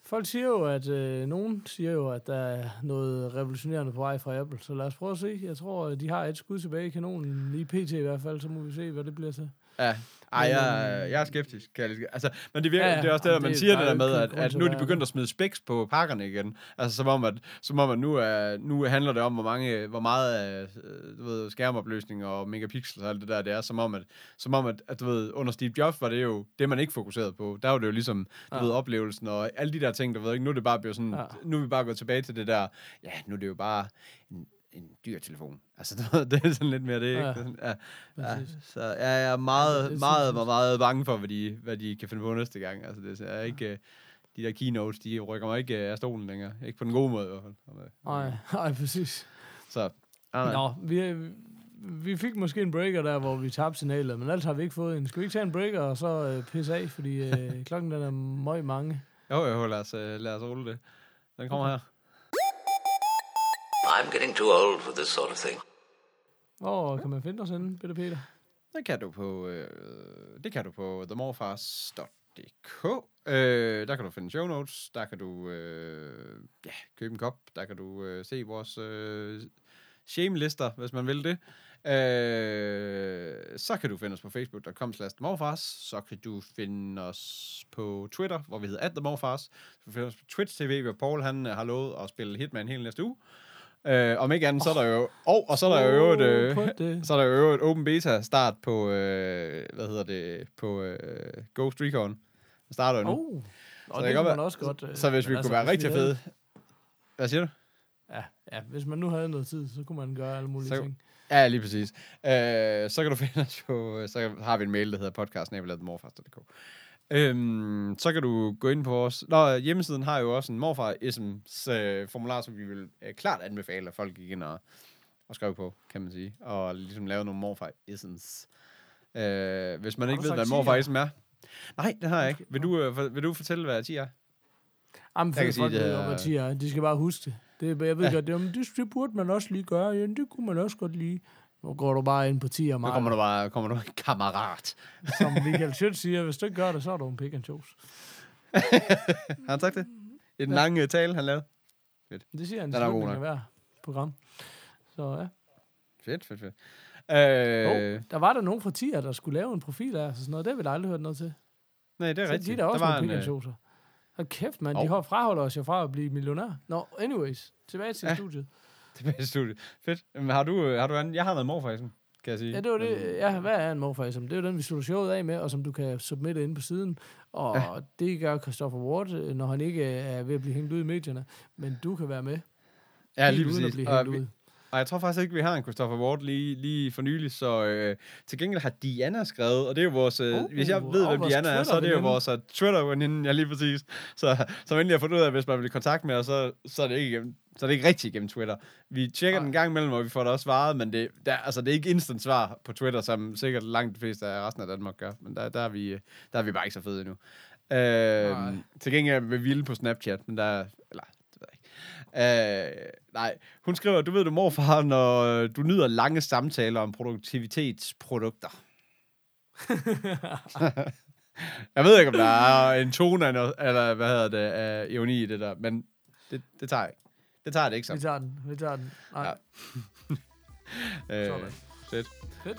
Folk siger jo, at øh, nogen siger jo, at der er noget revolutionerende på vej fra Apple. Så lad os prøve at se. Jeg tror, at de har et skud tilbage i kanonen, lige pt i hvert fald. Så må vi se, hvad det bliver til. Ja, ej, jeg, øhm, jeg er skeptisk. Kan jeg altså, men det, virker, ja, det er også det, og man det- siger det er der med, at, at nu er at de begyndt at smide specs på pakkerne igen. Altså som om, at, som om, at nu, er, nu handler det om, hvor, mange, hvor meget øh, du ved, skærmopløsning og megapixels og alt det der, det er. Som om, at, som om at, at du ved, under Steve Jobs var det jo det, man ikke fokuserede på. Der var det jo ligesom, du Ja. ved, oplevelsen og alle de der ting, du ved ikke. Nu er det bare blevet sådan, Ja. nu er vi bare gået tilbage til det der, ja, nu er det jo bare en, en dyr telefon. Altså, [laughs] det er sådan lidt mere det, ikke? Ja. Er Ja, ja, Præcis. så jeg er meget, Ja, ja, det meget, jeg meget, meget bange for, hvad de, hvad de kan finde på næste gang. Altså, det er ikke... øh, De der keynotes, de rykker mig ikke øh, af stolen længere. Ikke på den gode måde, i hvert fald. Nej, [laughs] nej, præcis. Så, nej. Nå, vi, vi fik måske en breaker der, hvor vi tabte signalet, men ellers har vi ikke fået en. Skal vi ikke tage en breaker og så øh, pisse af, fordi øh, [laughs] klokken den er møg mange. Jo, jo, lad os, øh, lad os rulle det. Den kommer her. I'm getting too old for this sort of thing. Hvor kan man finde os henne, Peter Peter? Det kan du på, øh, det kan du på themorfars.dk. Øh, der kan du finde show notes, der kan du øh, ja, købe en kop, der kan du øh, se vores øh, shame-lister, hvis man vil det. Øh, så kan du finde os på facebook.com slash morfars. Så kan du finde os på Twitter, hvor vi hedder atthemorfars. Du kan finde os på Twitch TV, hvor Paul han øh, har lovet at spille Hitman hele næste uge. Øh, om ikke andet, så er der jo... Og, og så er der jo øvrigt, øh, På det. så er der jo øvrigt open beta start på, øh, hvad hedder det, på øh, Ghost Recon. Den starter jo nu. Oh. Og det kan man også godt... øh, Så hvis vi men kunne være rigtig havde- fede... Hvad siger du? Ja, ja, hvis man nu havde noget tid, så kunne man gøre alle mulige Så- ting. Ja, lige præcis. Øh, så kan du finde os på, så har vi en mail, der hedder podcast.morfars.dk. Øhm, så kan du gå ind på vores... Nå, hjemmesiden har jo også en morfar-isms øh, formular, som vi vil øh, klart anbefale, at folk gik ind og, og skrev på, kan man sige. Og ligesom lave nogle morfar-isms. Øh, hvis man Har ikke ved, hvad morfar-ism er. Nej, det har jeg ikke. Vil du, øh, vil du fortælle, hvad 10 er? Jamen, Jeg kan sige, det er- hvad tier er. De skal bare huske det. det er- jeg ved ja. godt, det, men det, det burde man også lige gøre. Ja, det kunne man også godt lige. Nu går du bare ind på 10 og Nu kommer meget. du bare kommer du en kammerat. Som Michael Schødt siger, hvis du ikke gør det, så er du en pick and chose. [laughs] Har han sagt det? I den Ja. lange tale, han lavede? Det siger han i slutningen af hver program. Så ja. Fedt, fedt, fedt. Øh, Oh, der var der nogen fra tier, der skulle lave en profil af og sådan noget. Det har vi da aldrig hørt noget til. nej, det er Så rigtigt. de er da også der var nogle en, pick and øh. Hold kæft, mand. Hov. De har fraholder os jo fra at blive millionær. Nå, anyways. Tilbage til Ja. studiet. Tilbage i studiet. Fedt. Men har du, øh, har du anden? Jeg har været morfajsen, kan jeg sige. Ja, det var det. Ja, hvad er en morfar Det er jo den, vi slutter showet af med, og som du kan submitte inde på siden. Og ja. det gør Christopher Ward, øh, når han ikke er ved at blive hængt ud i medierne. Men du kan være med. Ja, lige uden at præcis. blive Og, hængt vi, ud. og jeg tror faktisk ikke, vi har en Christopher Ward lige, lige for nylig, så øh, til gengæld har Diana skrevet, og det er jo vores, øh, Oh, hvis jeg ved, og hvem Diana er, så er det jo vores uh, Twitter-veninde, ja lige præcis. Så, så endelig har fundet ud af, at hvis man vil i kontakt med os, så, så er det ikke igennem, så er det ikke rigtigt gennem Twitter. Vi tjekker den en gang imellem, og vi får det også svaret, men det, der, altså, det er ikke instant svar på Twitter, som sikkert langt de fleste af resten af Danmark gør. Men der, der, er, vi, der er vi bare ikke så fede endnu. Øh, Nej. til gengæld er vi vilde på Snapchat, men der eller, det ved jeg ikke. Øh, nej, hun skriver, du ved du morfar, når du nyder lange samtaler om produktivitetsprodukter. [laughs] jeg ved ikke, om der er en tone eller hvad hedder det, af ironi i det der, men det, det tager jeg ikke. Det tager det ikke Vi som. tager den. Vi tager den. Nej. Ja. [laughs] Øh, fedt. Fedt.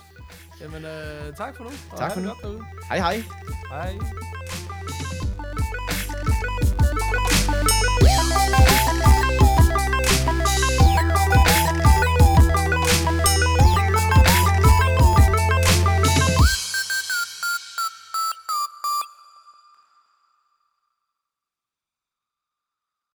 Jamen, øh, tak for nu. og Tak for nu. Hej hej. Hej.